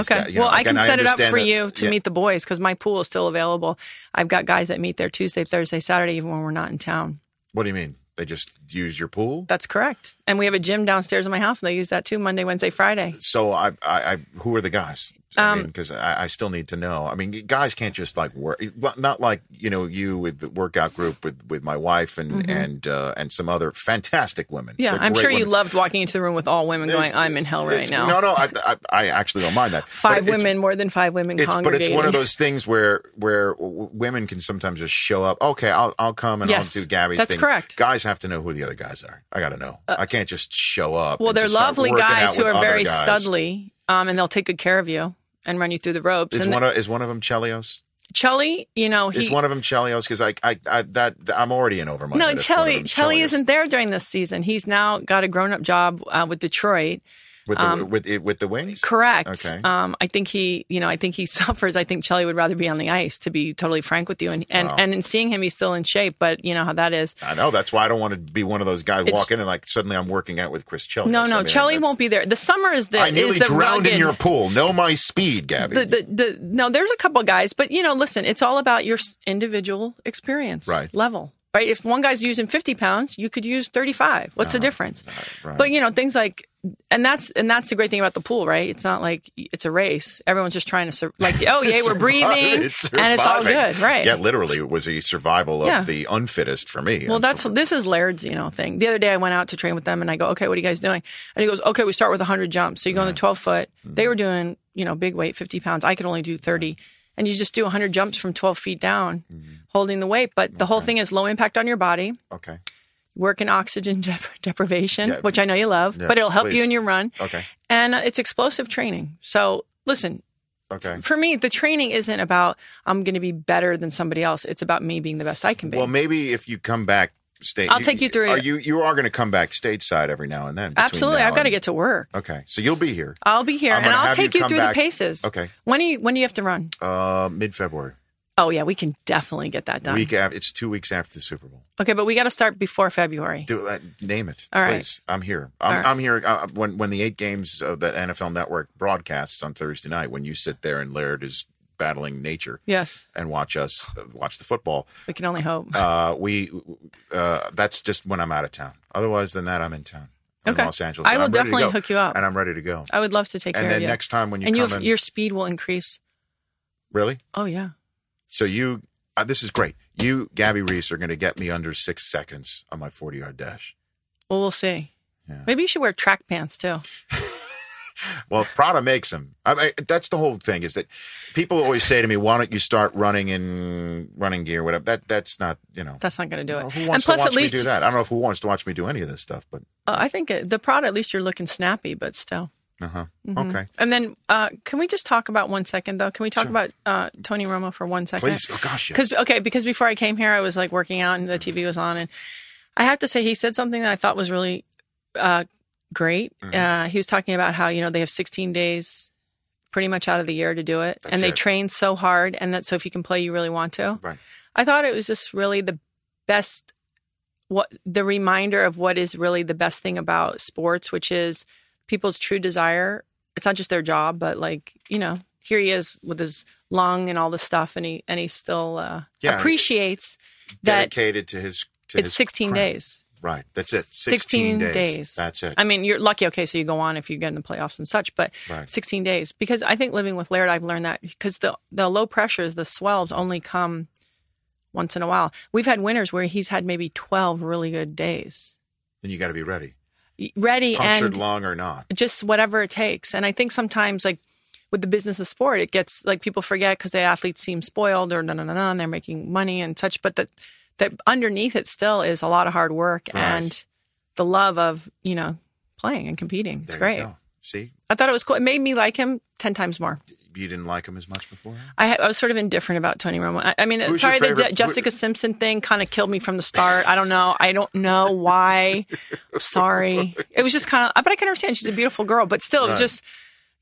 [SPEAKER 3] Is
[SPEAKER 7] Okay.
[SPEAKER 3] that,
[SPEAKER 7] well,
[SPEAKER 3] know,
[SPEAKER 7] I can set it up for
[SPEAKER 3] that-
[SPEAKER 7] you to
[SPEAKER 3] yeah.
[SPEAKER 7] meet the boys because my pool is still available. I've got guys that meet there Tuesday, Thursday, Saturday, even when we're not in town.
[SPEAKER 3] What do you mean? They just use your pool?
[SPEAKER 7] That's correct. And we have a gym downstairs in my house, and they use that too Monday, Wednesday, Friday.
[SPEAKER 3] So I, I, I who are the guys? I
[SPEAKER 7] Um,
[SPEAKER 3] mean, because I, I still need to know. I mean, guys can't just like work. Not like you know you with the workout group with with my wife and and uh, and some other fantastic women.
[SPEAKER 7] Mm-hmm. Yeah,
[SPEAKER 3] They're
[SPEAKER 7] I'm sure you
[SPEAKER 3] women.
[SPEAKER 7] loved walking into the room with all women going,
[SPEAKER 3] It's-
[SPEAKER 7] I'm in hell right now.
[SPEAKER 3] No, no, I, I, I actually don't mind that.
[SPEAKER 7] Five
[SPEAKER 3] But
[SPEAKER 7] women, more than five women
[SPEAKER 3] It's but it's one of those things where where women can sometimes just show up. Okay, I'll I'll come and
[SPEAKER 7] Yes,
[SPEAKER 3] I'll do Gabby's
[SPEAKER 7] that's
[SPEAKER 3] thing.
[SPEAKER 7] correct.
[SPEAKER 3] Guys have to know who the other guys are. I got to know. I can't just show up.
[SPEAKER 7] Well, they're lovely guys who are very
[SPEAKER 3] guys.
[SPEAKER 7] studly, um, and they'll take good care of you and run you through the ropes.
[SPEAKER 3] Is
[SPEAKER 7] and
[SPEAKER 3] one of is one of them Chelios?
[SPEAKER 7] Chelly, you know, he
[SPEAKER 3] Is one of them Chelios? Because I, I I that I'm already in over my
[SPEAKER 7] no Chelly. Chelly isn't there during this season. He's now got a grown up job uh, with Detroit.
[SPEAKER 3] With the
[SPEAKER 7] um,
[SPEAKER 3] with it with the wings.
[SPEAKER 7] Correct.
[SPEAKER 3] Okay.
[SPEAKER 7] Um, I think he, you know, I think he <laughs> suffers. I think Chelly would rather be on the ice, to be totally frank with you. And and,
[SPEAKER 3] Wow.
[SPEAKER 7] and in seeing him, he's still in shape, but you know how that is.
[SPEAKER 3] I know that's why I don't want to be one of those guys
[SPEAKER 7] It's-
[SPEAKER 3] walk in and like suddenly I'm working out with Chris Chelly.
[SPEAKER 7] No, no,
[SPEAKER 3] I mean,
[SPEAKER 7] Chelly won't be there. The summer is the
[SPEAKER 3] I nearly
[SPEAKER 7] is the
[SPEAKER 3] drowned in your pool. Know my speed, Gabby.
[SPEAKER 7] the, the, the no there's a couple guys but you know listen it's all about your individual experience
[SPEAKER 3] Right.
[SPEAKER 7] level right if one guy's using 50 pounds you could use 35 what's the difference
[SPEAKER 3] Uh-huh. right.
[SPEAKER 7] but you know things like and that's and that's the great thing about the pool right it's not like it's a race everyone's just trying to sur- like <laughs> oh yeah we're breathing
[SPEAKER 3] It's
[SPEAKER 7] and it's all good right
[SPEAKER 3] Yeah, literally, it was a survival of
[SPEAKER 7] Yeah.
[SPEAKER 3] the unfittest for me.
[SPEAKER 7] well, that's this is Laird's, you know, thing. The other day I went out to train with them, and I go, "Okay, what are you guys doing?" And he goes, "Okay, we start with 100 jumps. So you go on the 12 foot.
[SPEAKER 3] Mm-hmm.
[SPEAKER 7] They were doing, you know, big weight, 50 pounds. I could only do 30, and you just do 100 jumps from 12 feet down,
[SPEAKER 3] Mm-hmm.
[SPEAKER 7] holding the weight. But the whole thing is low impact on your body,
[SPEAKER 3] okay.
[SPEAKER 7] Work in oxygen <laughs> dep- deprivation,
[SPEAKER 3] Yeah.
[SPEAKER 7] which I know you love,
[SPEAKER 3] Yeah,
[SPEAKER 7] but it'll help
[SPEAKER 3] please.
[SPEAKER 7] you in your run,
[SPEAKER 3] Okay.
[SPEAKER 7] and uh, it's explosive training. So listen,
[SPEAKER 3] Okay.
[SPEAKER 7] for me, the training isn't about I'm going to be better than somebody else. It's about me being the best I can be.
[SPEAKER 3] Well, maybe if you come back state,
[SPEAKER 7] I'll take you through
[SPEAKER 3] Are
[SPEAKER 7] it.
[SPEAKER 3] you you are going to come back stateside every now and then?
[SPEAKER 7] Absolutely, I've got to get to work.
[SPEAKER 3] Okay, so you'll be here.
[SPEAKER 7] I'll be here,
[SPEAKER 3] I'm
[SPEAKER 7] and I'll
[SPEAKER 3] have you
[SPEAKER 7] take you, through
[SPEAKER 3] back-
[SPEAKER 7] the paces.
[SPEAKER 3] Okay.
[SPEAKER 7] When do you when do you have to run?
[SPEAKER 3] Uh, mid February.
[SPEAKER 7] Oh yeah, we can definitely get that done.
[SPEAKER 3] Week after, it's two weeks after the Super Bowl.
[SPEAKER 7] Okay, but we got to start before February.
[SPEAKER 3] Do uh, name it,
[SPEAKER 7] All right.
[SPEAKER 3] please. I'm here. I'm,
[SPEAKER 7] right.
[SPEAKER 3] I'm here uh, when when the eight games of the NFL Network broadcasts on Thursday night. When you sit there and Laird is battling nature
[SPEAKER 7] Yes,
[SPEAKER 3] and watch us uh, watch the football.
[SPEAKER 7] we can only hope.
[SPEAKER 3] Uh, we uh, that's just when I'm out of town. Otherwise than that, I'm in town. I'm in
[SPEAKER 7] Okay.
[SPEAKER 3] Los Angeles.
[SPEAKER 7] I will
[SPEAKER 3] I'm ready to
[SPEAKER 7] definitely hook you up.
[SPEAKER 3] and I'm ready to go.
[SPEAKER 7] I would love to take
[SPEAKER 3] and
[SPEAKER 7] care
[SPEAKER 3] then
[SPEAKER 7] of you.
[SPEAKER 3] next time when you
[SPEAKER 7] and you
[SPEAKER 3] come
[SPEAKER 7] have, your speed will increase.
[SPEAKER 3] really,
[SPEAKER 7] Oh yeah.
[SPEAKER 3] So you uh, this is great. You, Gabby Reece, are going to get me under six seconds on my 40 yard dash.
[SPEAKER 7] Well, we'll see.
[SPEAKER 3] Yeah.
[SPEAKER 7] Maybe you should wear track pants too. <laughs>
[SPEAKER 3] Well, if Prada makes them. I mean, that's the whole thing. Is that people always say to me, "Why don't you start running in running gear?" Whatever. That that's not you know.
[SPEAKER 7] That's not going to do it.
[SPEAKER 3] Who
[SPEAKER 7] and
[SPEAKER 3] wants
[SPEAKER 7] plus,
[SPEAKER 3] to watch
[SPEAKER 7] at least
[SPEAKER 3] me do that? I don't know if who wants to watch me do any of this stuff, but
[SPEAKER 7] uh, I think the Prada. At least you're looking snappy, but still.
[SPEAKER 3] Uh huh.
[SPEAKER 7] Mm-hmm.
[SPEAKER 3] Okay,
[SPEAKER 7] And then, uh, can we just talk about one second though? Can we talk about uh, Tony Romo for one second?
[SPEAKER 3] please. Oh gosh, yes.
[SPEAKER 7] Because okay, because before I came here, I was like working out and the TV was on, and I have to say he said something that I thought was really uh, great.
[SPEAKER 3] Mm-hmm.
[SPEAKER 7] Uh, he was talking about how you know they have 16 days, pretty much out of the year to do it,
[SPEAKER 3] That's
[SPEAKER 7] and they
[SPEAKER 3] it.
[SPEAKER 7] train so hard, and that so if you can play, you really want to.
[SPEAKER 3] Right.
[SPEAKER 7] I thought it was just really the best. What the reminder of what is really the best thing about sports, which is people's true desire. It's not just their job, but like you know, here he is with his lung and all this stuff, and he and he still uh,
[SPEAKER 3] Yeah.
[SPEAKER 7] appreciates that
[SPEAKER 3] Dedicated to his. To
[SPEAKER 7] it's
[SPEAKER 3] his
[SPEAKER 7] 16
[SPEAKER 3] craft.
[SPEAKER 7] days.
[SPEAKER 3] Right. That's it.
[SPEAKER 7] 16 days.
[SPEAKER 3] That's it.
[SPEAKER 7] I mean, you're lucky. Okay, so you go on if you get in the playoffs and such, but
[SPEAKER 3] Right.
[SPEAKER 7] 16 days because I think living with Laird, I've learned that because the the low pressures, the swells only come once in a while. We've had winters where he's had maybe 12 really good days,
[SPEAKER 3] then you got to be ready.
[SPEAKER 7] Ready
[SPEAKER 3] Punctured
[SPEAKER 7] and
[SPEAKER 3] lung or not.
[SPEAKER 7] just whatever it takes. And I think sometimes like with the business of sport, it gets like people forget because the athletes seem spoiled or no, no, no, no, and they're making money and such. But the that underneath it still is a lot of hard work
[SPEAKER 3] Right.
[SPEAKER 7] and the love of you know playing and competing. It's
[SPEAKER 3] There
[SPEAKER 7] great.
[SPEAKER 3] See,
[SPEAKER 7] I thought it was cool. It made me like him ten times more.
[SPEAKER 3] You didn't like him as much before.
[SPEAKER 7] I, I was sort of indifferent about Tony Romo. I, I mean,
[SPEAKER 3] Who's
[SPEAKER 7] sorry, the
[SPEAKER 3] favorite-
[SPEAKER 7] Je- Jessica Simpson thing kind of killed me from the start. I don't know. I don't know why. <laughs> Oh, sorry. It was just kind of, but I can understand. She's a beautiful girl, but still,
[SPEAKER 3] Right.
[SPEAKER 7] just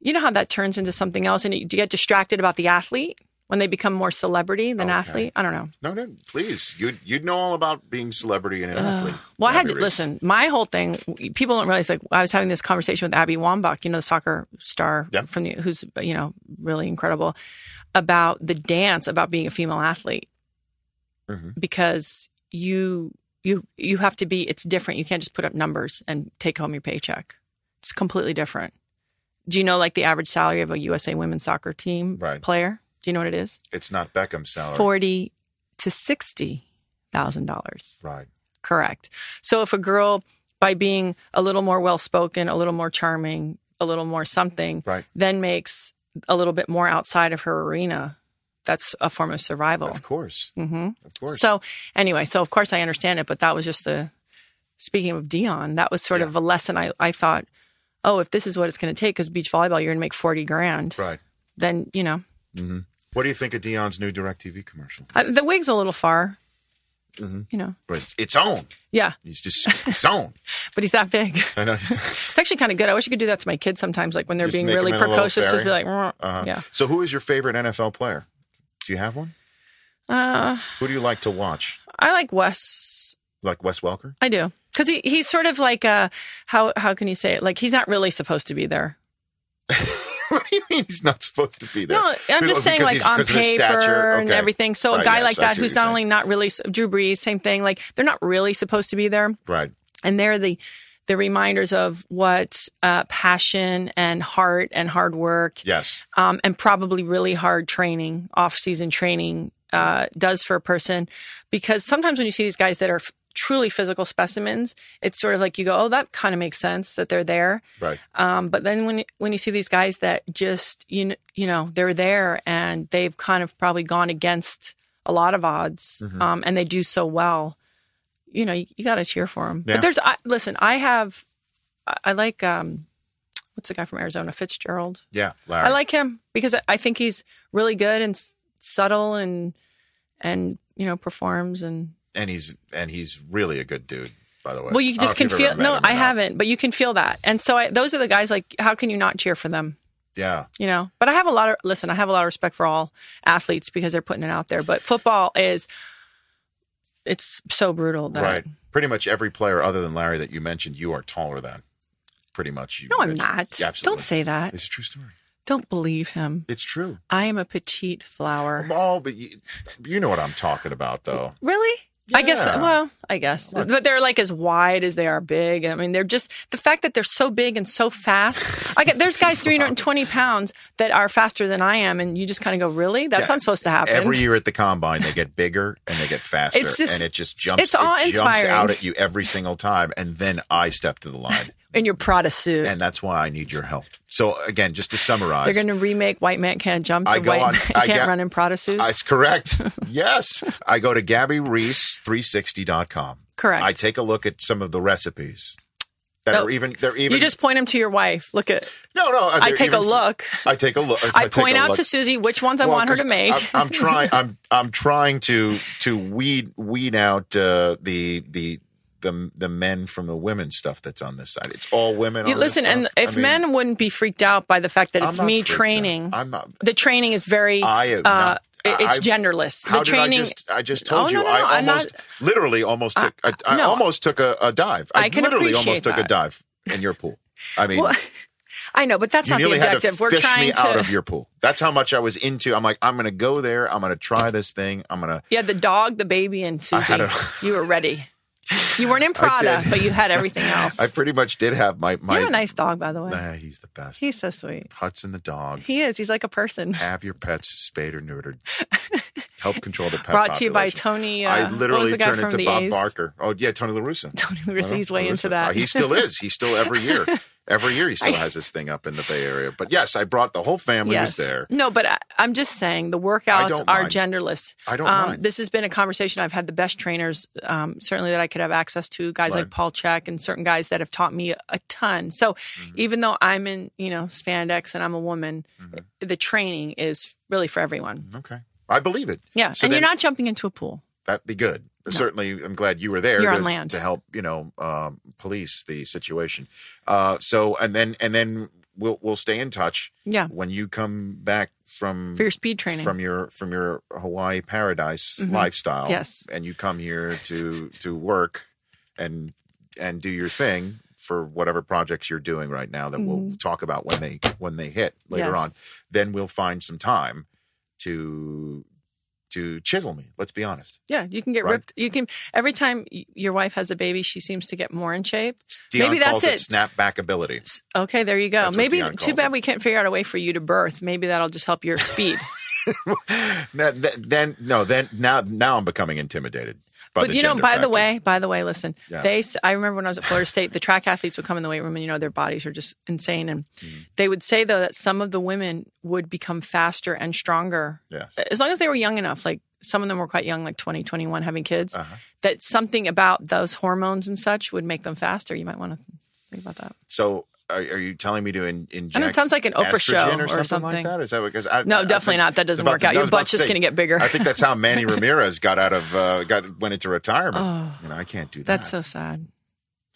[SPEAKER 7] you know how that turns into something else, and you, you get distracted about the athlete when they become more celebrity than
[SPEAKER 3] Okay.
[SPEAKER 7] athlete. I don't know.
[SPEAKER 3] No, no, please. You'd you'd know all about being celebrity and an athlete.
[SPEAKER 7] Well, I had to
[SPEAKER 3] Reece.
[SPEAKER 7] listen. My whole thing, people don't realize. Like, I was having this conversation with Abby Wambach, you know, the soccer star
[SPEAKER 3] Yeah.
[SPEAKER 7] from the, who's you know really incredible, about the dance about being a female athlete,
[SPEAKER 3] Mhm.
[SPEAKER 7] because you you you have to be. It's different. You can't just put up numbers and take home your paycheck. It's completely different. Do you know like the average salary of a USA women's soccer team
[SPEAKER 3] Right.
[SPEAKER 7] player? Do you know what it is?
[SPEAKER 3] It's not Beckham's salary.
[SPEAKER 7] Forty to sixty thousand dollars.
[SPEAKER 3] Right.
[SPEAKER 7] Correct. So if a girl, by being a little more well spoken, a little more charming, a little more something,
[SPEAKER 3] Right.
[SPEAKER 7] then makes a little bit more outside of her arena, that's a form of survival.
[SPEAKER 3] Of course.
[SPEAKER 7] hmm
[SPEAKER 3] Of course.
[SPEAKER 7] So anyway, so of course I understand it, but that was just a. Speaking of Deion, that was sort
[SPEAKER 3] Yeah.
[SPEAKER 7] of a lesson. I I thought, oh, if this is what it's going to take, because beach volleyball, you're going to make forty grand,
[SPEAKER 3] right.
[SPEAKER 7] then you know
[SPEAKER 3] What do you think of Deion's new DirecTV commercial?
[SPEAKER 7] I, the wig's a little far.
[SPEAKER 3] Mm-hmm.
[SPEAKER 7] You know,
[SPEAKER 3] But it's, it's own.
[SPEAKER 7] yeah,
[SPEAKER 3] He's just it's own. <laughs>
[SPEAKER 7] but he's that big. <laughs>
[SPEAKER 3] I know. <laughs>
[SPEAKER 7] It's actually kind of good. I wish you could do that to my kids sometimes, like when they're
[SPEAKER 3] Just
[SPEAKER 7] being really
[SPEAKER 3] them in a little
[SPEAKER 7] precocious. Just be like, "Mwah."
[SPEAKER 3] uh,
[SPEAKER 7] yeah.
[SPEAKER 3] So, who is your favorite NFL player? Do you have one?
[SPEAKER 7] Uh,
[SPEAKER 3] Who do you like to watch?
[SPEAKER 7] I like Wes.
[SPEAKER 3] Like Wes Welker?
[SPEAKER 7] I do because he he's sort of like uh how how can you say it? Like he's not really supposed to be there. <laughs>
[SPEAKER 3] what do you mean he's not supposed to be there?
[SPEAKER 7] No, I'm just saying like on paper
[SPEAKER 3] stature?
[SPEAKER 7] and
[SPEAKER 3] Okay.
[SPEAKER 7] everything. So a guy
[SPEAKER 3] yes,
[SPEAKER 7] like that who's not only not really Drew Brees, same thing. Like they're not really supposed to be there.
[SPEAKER 3] Right.
[SPEAKER 7] and they're the the reminders of what uh, passion and heart and hard work
[SPEAKER 3] Yes.
[SPEAKER 7] um, and probably really hard training off season training uh, does for a person because sometimes when you see these guys that are truly physical specimens it's sort of like you go oh that kind of makes sense that they're there
[SPEAKER 3] Right.
[SPEAKER 7] um, but then when when you see these guys that just you know, you know they're there and they've kind of probably gone against a lot of odds
[SPEAKER 3] Mm-hmm.
[SPEAKER 7] um, and they do so well you know you, you got to cheer for them
[SPEAKER 3] Yeah.
[SPEAKER 7] but there's I, listen i have I, I like um what's the guy from arizona fitzgerald
[SPEAKER 3] Yeah. Larry.
[SPEAKER 7] i like him because I- i think he's really good and s- subtle and and you know performs and
[SPEAKER 3] and he's and he's really a good dude. By the way.
[SPEAKER 7] well you just can feel no i haven't but you can feel that and so I, those are the guys like how can you not cheer for them
[SPEAKER 3] Yeah.
[SPEAKER 7] you know but i have a lot of listen i have a lot of respect for all athletes because they're putting it out there but football is it's so brutal that
[SPEAKER 3] Right. Pretty much every player other than Larry that you mentioned, you are taller than. Pretty much. You
[SPEAKER 7] no i'm not
[SPEAKER 3] absolutely.
[SPEAKER 7] don't say that
[SPEAKER 3] It's a true story.
[SPEAKER 7] don't believe him
[SPEAKER 3] It's true.
[SPEAKER 7] i am a petite flower
[SPEAKER 3] Oh, but you, you know what I'm talking about, though.
[SPEAKER 7] Really? I guess. Well, I guess, but they're like as wide as they are big. I mean, they're just the fact that they're so big and so fast. <laughs> I get there's guys 320 pounds that are faster than I am, and you just kind of go, "Really? That's
[SPEAKER 3] Yeah.
[SPEAKER 7] not supposed to happen."
[SPEAKER 3] Every year at the combine, they get bigger and they get faster,
[SPEAKER 7] just-
[SPEAKER 3] and it just jumps.
[SPEAKER 7] it's
[SPEAKER 3] it jumps out at you every single time, and then I step to the line,
[SPEAKER 7] in your Prada suit,
[SPEAKER 3] and that's why I need your help. So again, just to summarize,
[SPEAKER 7] they're going to remake "White Man Can't Jump" to
[SPEAKER 3] I go
[SPEAKER 7] "White
[SPEAKER 3] on-
[SPEAKER 7] Man
[SPEAKER 3] I
[SPEAKER 7] Can't
[SPEAKER 3] get-
[SPEAKER 7] Run in Prada suits."
[SPEAKER 3] That's correct. <laughs> yes. I go to GabbyReece360.com.
[SPEAKER 7] Correct.
[SPEAKER 3] I take a look at some of the recipes that
[SPEAKER 7] No.
[SPEAKER 3] are even, they're even,
[SPEAKER 7] you just point them to your wife. Look at.
[SPEAKER 3] no, no.
[SPEAKER 7] I take a look.
[SPEAKER 3] I take a look.
[SPEAKER 7] I
[SPEAKER 3] take
[SPEAKER 7] point out
[SPEAKER 3] look.
[SPEAKER 7] to Susie which ones I want her to make.
[SPEAKER 3] I'm, I'm trying. I'm I'm trying to to weed weed out uh, the the the the men from the women stuff that's on this side. It's all women.
[SPEAKER 7] You listen, and
[SPEAKER 3] stuff. I
[SPEAKER 7] if
[SPEAKER 3] mean,
[SPEAKER 7] men wouldn't be freaked out by the fact that it's me
[SPEAKER 3] freaked out.
[SPEAKER 7] training,
[SPEAKER 3] I'm not.
[SPEAKER 7] the training is very
[SPEAKER 3] I am
[SPEAKER 7] uh,
[SPEAKER 3] not-
[SPEAKER 7] it- it's
[SPEAKER 3] I-
[SPEAKER 7] genderless.
[SPEAKER 3] How
[SPEAKER 7] the training
[SPEAKER 3] I just? I just told
[SPEAKER 7] Oh,
[SPEAKER 3] you.
[SPEAKER 7] no, no,
[SPEAKER 3] I
[SPEAKER 7] no,
[SPEAKER 3] almost, literally, almost took. I, I
[SPEAKER 7] no.
[SPEAKER 3] almost took a, a dive. I,
[SPEAKER 7] I can
[SPEAKER 3] literally almost
[SPEAKER 7] appreciate
[SPEAKER 3] took a dive in your pool. I mean,
[SPEAKER 7] Well, <laughs> I know, but that's not the
[SPEAKER 3] nearly had to
[SPEAKER 7] objective. We're trying
[SPEAKER 3] me
[SPEAKER 7] to.
[SPEAKER 3] out of your pool. That's how much I was into. I'm like, I'm going to go there. I'm going to try this thing. I'm going to.
[SPEAKER 7] Yeah, the dog, the baby, and Susie. you were ready. You weren't in Prada, but you had everything <laughs> else.
[SPEAKER 3] I pretty much did have my my.
[SPEAKER 7] you have a nice dog, by the way.
[SPEAKER 3] Nah, he's the best.
[SPEAKER 7] He's so sweet.
[SPEAKER 3] Hudson the dog.
[SPEAKER 7] He is. He's like a person.
[SPEAKER 3] Have your pets spayed or neutered. <laughs> Help control the pet
[SPEAKER 7] Brought to you by. Tony. Uh,
[SPEAKER 3] I literally turned into Bob
[SPEAKER 7] A's?
[SPEAKER 3] Barker. Oh yeah, Tony La Russa. <laughs>
[SPEAKER 7] Tony La Russa,
[SPEAKER 3] Well,
[SPEAKER 7] he's way into that.
[SPEAKER 3] Uh, he still is. He's still every year. Every year he <laughs> still has this thing up in the Bay Area. But yes, I brought the whole family was there.
[SPEAKER 7] No, but I, I'm just saying the workouts are genderless.
[SPEAKER 3] I don't
[SPEAKER 7] um,
[SPEAKER 3] mind.
[SPEAKER 7] This has been a conversation. I've had the best trainers, um, certainly that I could have access to, guys
[SPEAKER 3] Right.
[SPEAKER 7] like Paul Chek and certain guys that have taught me a ton. So
[SPEAKER 3] Mm-hmm.
[SPEAKER 7] even though I'm in, you know, spandex and I'm a woman,
[SPEAKER 3] Mm-hmm.
[SPEAKER 7] the training is really for everyone.
[SPEAKER 3] Okay. I believe it.
[SPEAKER 7] Yeah,
[SPEAKER 3] So
[SPEAKER 7] and
[SPEAKER 3] then-
[SPEAKER 7] you're not jumping into a pool.
[SPEAKER 3] That'd be good. Certainly, I'm glad you were there to, to help, you know, um, police the situation. Uh, so, and then, and then we'll we'll stay in touch.
[SPEAKER 7] Yeah.
[SPEAKER 3] When you come back from
[SPEAKER 7] For your speed training.
[SPEAKER 3] from your from your Hawaii paradise
[SPEAKER 7] Mhm.
[SPEAKER 3] lifestyle,
[SPEAKER 7] Yes.
[SPEAKER 3] and you come here to to work and and do your thing for whatever projects you're doing right now that we'll
[SPEAKER 7] Mhm.
[SPEAKER 3] talk about when they when they hit later
[SPEAKER 7] Yes.
[SPEAKER 3] on. Then we'll find some time to to chisel me. Let's be honest.
[SPEAKER 7] Yeah, you can get
[SPEAKER 3] Right.
[SPEAKER 7] ripped. You can every time your wife has a baby, she seems to get more in shape.
[SPEAKER 3] Dion
[SPEAKER 7] Maybe that's it.
[SPEAKER 3] it snapback ability.
[SPEAKER 7] Okay, there you go.
[SPEAKER 3] That's
[SPEAKER 7] Maybe too bad we can't figure out a way for you to birth. Maybe that'll just help your <laughs> speed.
[SPEAKER 3] Then no, then now now I'm becoming intimidated. By
[SPEAKER 7] but you know, by the way, by the way, listen.
[SPEAKER 3] Yeah.
[SPEAKER 7] They, I remember when I was at Florida State, the track athletes would come in the weight room, and you know their bodies are just insane. And
[SPEAKER 3] Mm.
[SPEAKER 7] they would say though that some of the women would become faster and stronger
[SPEAKER 3] Yes.
[SPEAKER 7] as long as they were young enough. Like some of them were quite young, like 20, 21, having kids.
[SPEAKER 3] Uh-huh.
[SPEAKER 7] That something about those hormones and such would make them faster. You might want to think about that.
[SPEAKER 3] So are, are you telling me to in, inject?
[SPEAKER 7] it sounds like an Oprah show
[SPEAKER 3] or
[SPEAKER 7] or
[SPEAKER 3] something,
[SPEAKER 7] something.
[SPEAKER 3] like that? Is that because I,
[SPEAKER 7] No,
[SPEAKER 3] I
[SPEAKER 7] definitely
[SPEAKER 3] think-
[SPEAKER 7] not. That doesn't work
[SPEAKER 3] to-
[SPEAKER 7] out. Your butt's just gonna get bigger.
[SPEAKER 3] I think that's how Manny <laughs> Ramirez got out of uh, got went into retirement.
[SPEAKER 7] Oh.
[SPEAKER 3] you know, I can't do that.
[SPEAKER 7] That's so sad.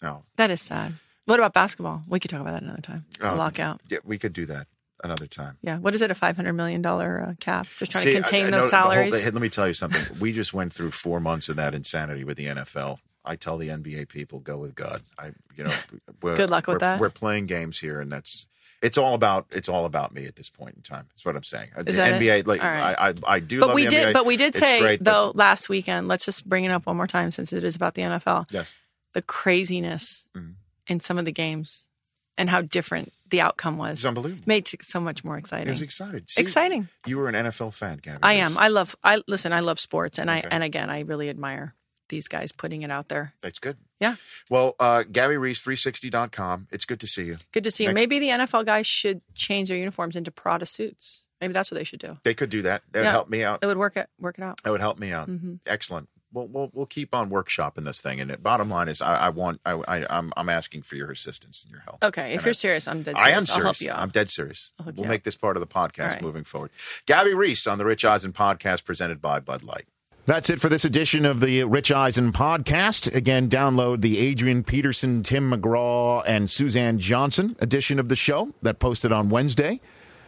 [SPEAKER 3] no.
[SPEAKER 7] That is sad. What about basketball? We could talk about that another time.
[SPEAKER 3] Oh,
[SPEAKER 7] lockout.
[SPEAKER 3] Yeah, we could do that another time.
[SPEAKER 7] Yeah. What is it? A five hundred million dollar uh, cap? Just trying
[SPEAKER 3] See,
[SPEAKER 7] to contain
[SPEAKER 3] I know
[SPEAKER 7] those
[SPEAKER 3] the whole-
[SPEAKER 7] salaries.
[SPEAKER 3] let me tell you something. We just went through four months of that insanity with the NFL. I tell the NBA people, go with God. I, you know, <laughs> we're,
[SPEAKER 7] Good luck with that.
[SPEAKER 3] We're playing games here, and that's it's all about it's all about me at this point in time. That's what I'm saying. The
[SPEAKER 7] Is it?
[SPEAKER 3] NBA, like
[SPEAKER 7] All right.
[SPEAKER 3] I, I, I do.
[SPEAKER 7] but
[SPEAKER 3] love
[SPEAKER 7] we
[SPEAKER 3] the
[SPEAKER 7] did.
[SPEAKER 3] NBA.
[SPEAKER 7] But we did
[SPEAKER 3] It's
[SPEAKER 7] say
[SPEAKER 3] great, but-
[SPEAKER 7] though last weekend. Let's just bring it up one more time since it is about the NFL.
[SPEAKER 3] yes,
[SPEAKER 7] The craziness
[SPEAKER 3] Mhm.
[SPEAKER 7] in some of the games and how different the outcome was.
[SPEAKER 3] it's unbelievable.
[SPEAKER 7] Made it so much more exciting.
[SPEAKER 3] It was excited. See,
[SPEAKER 7] Exciting.
[SPEAKER 3] You were an NFL fan, Gabby.
[SPEAKER 7] I am. I love. I listen. I love sports, and
[SPEAKER 3] Okay.
[SPEAKER 7] I and again, I really admire these guys putting it out there.
[SPEAKER 3] That's good.
[SPEAKER 7] Yeah.
[SPEAKER 3] Well, uh, Gabby Reece, 360.com. It's good to see you.
[SPEAKER 7] Good to see you.
[SPEAKER 3] Next-
[SPEAKER 7] Maybe the NFL guys should change their uniforms into Prada suits. Maybe that's what they should do.
[SPEAKER 3] They could do that. That would help me out.
[SPEAKER 7] It would work it work it out.
[SPEAKER 3] That would help me out.
[SPEAKER 7] Mhm.
[SPEAKER 3] Excellent. Well, we'll we'll keep on workshopping this thing. And the bottom line is, I, I want, I, I, I'm I'm asking for your assistance and your help.
[SPEAKER 7] Okay, if
[SPEAKER 3] And
[SPEAKER 7] you're
[SPEAKER 3] I-
[SPEAKER 7] serious, I'm dead
[SPEAKER 3] I
[SPEAKER 7] serious.
[SPEAKER 3] am
[SPEAKER 7] I'll
[SPEAKER 3] serious.
[SPEAKER 7] help you out.
[SPEAKER 3] I'm dead serious. We'll make this part of the podcast
[SPEAKER 7] right.
[SPEAKER 3] moving forward. Gabby Reece on the Rich Eisen podcast presented by Bud Light. That's it for this edition of the Rich Eisen podcast. Again, download the Adrian Peterson, Tim McGraw, and Suzanne Johnson edition of the show that posted on Wednesday.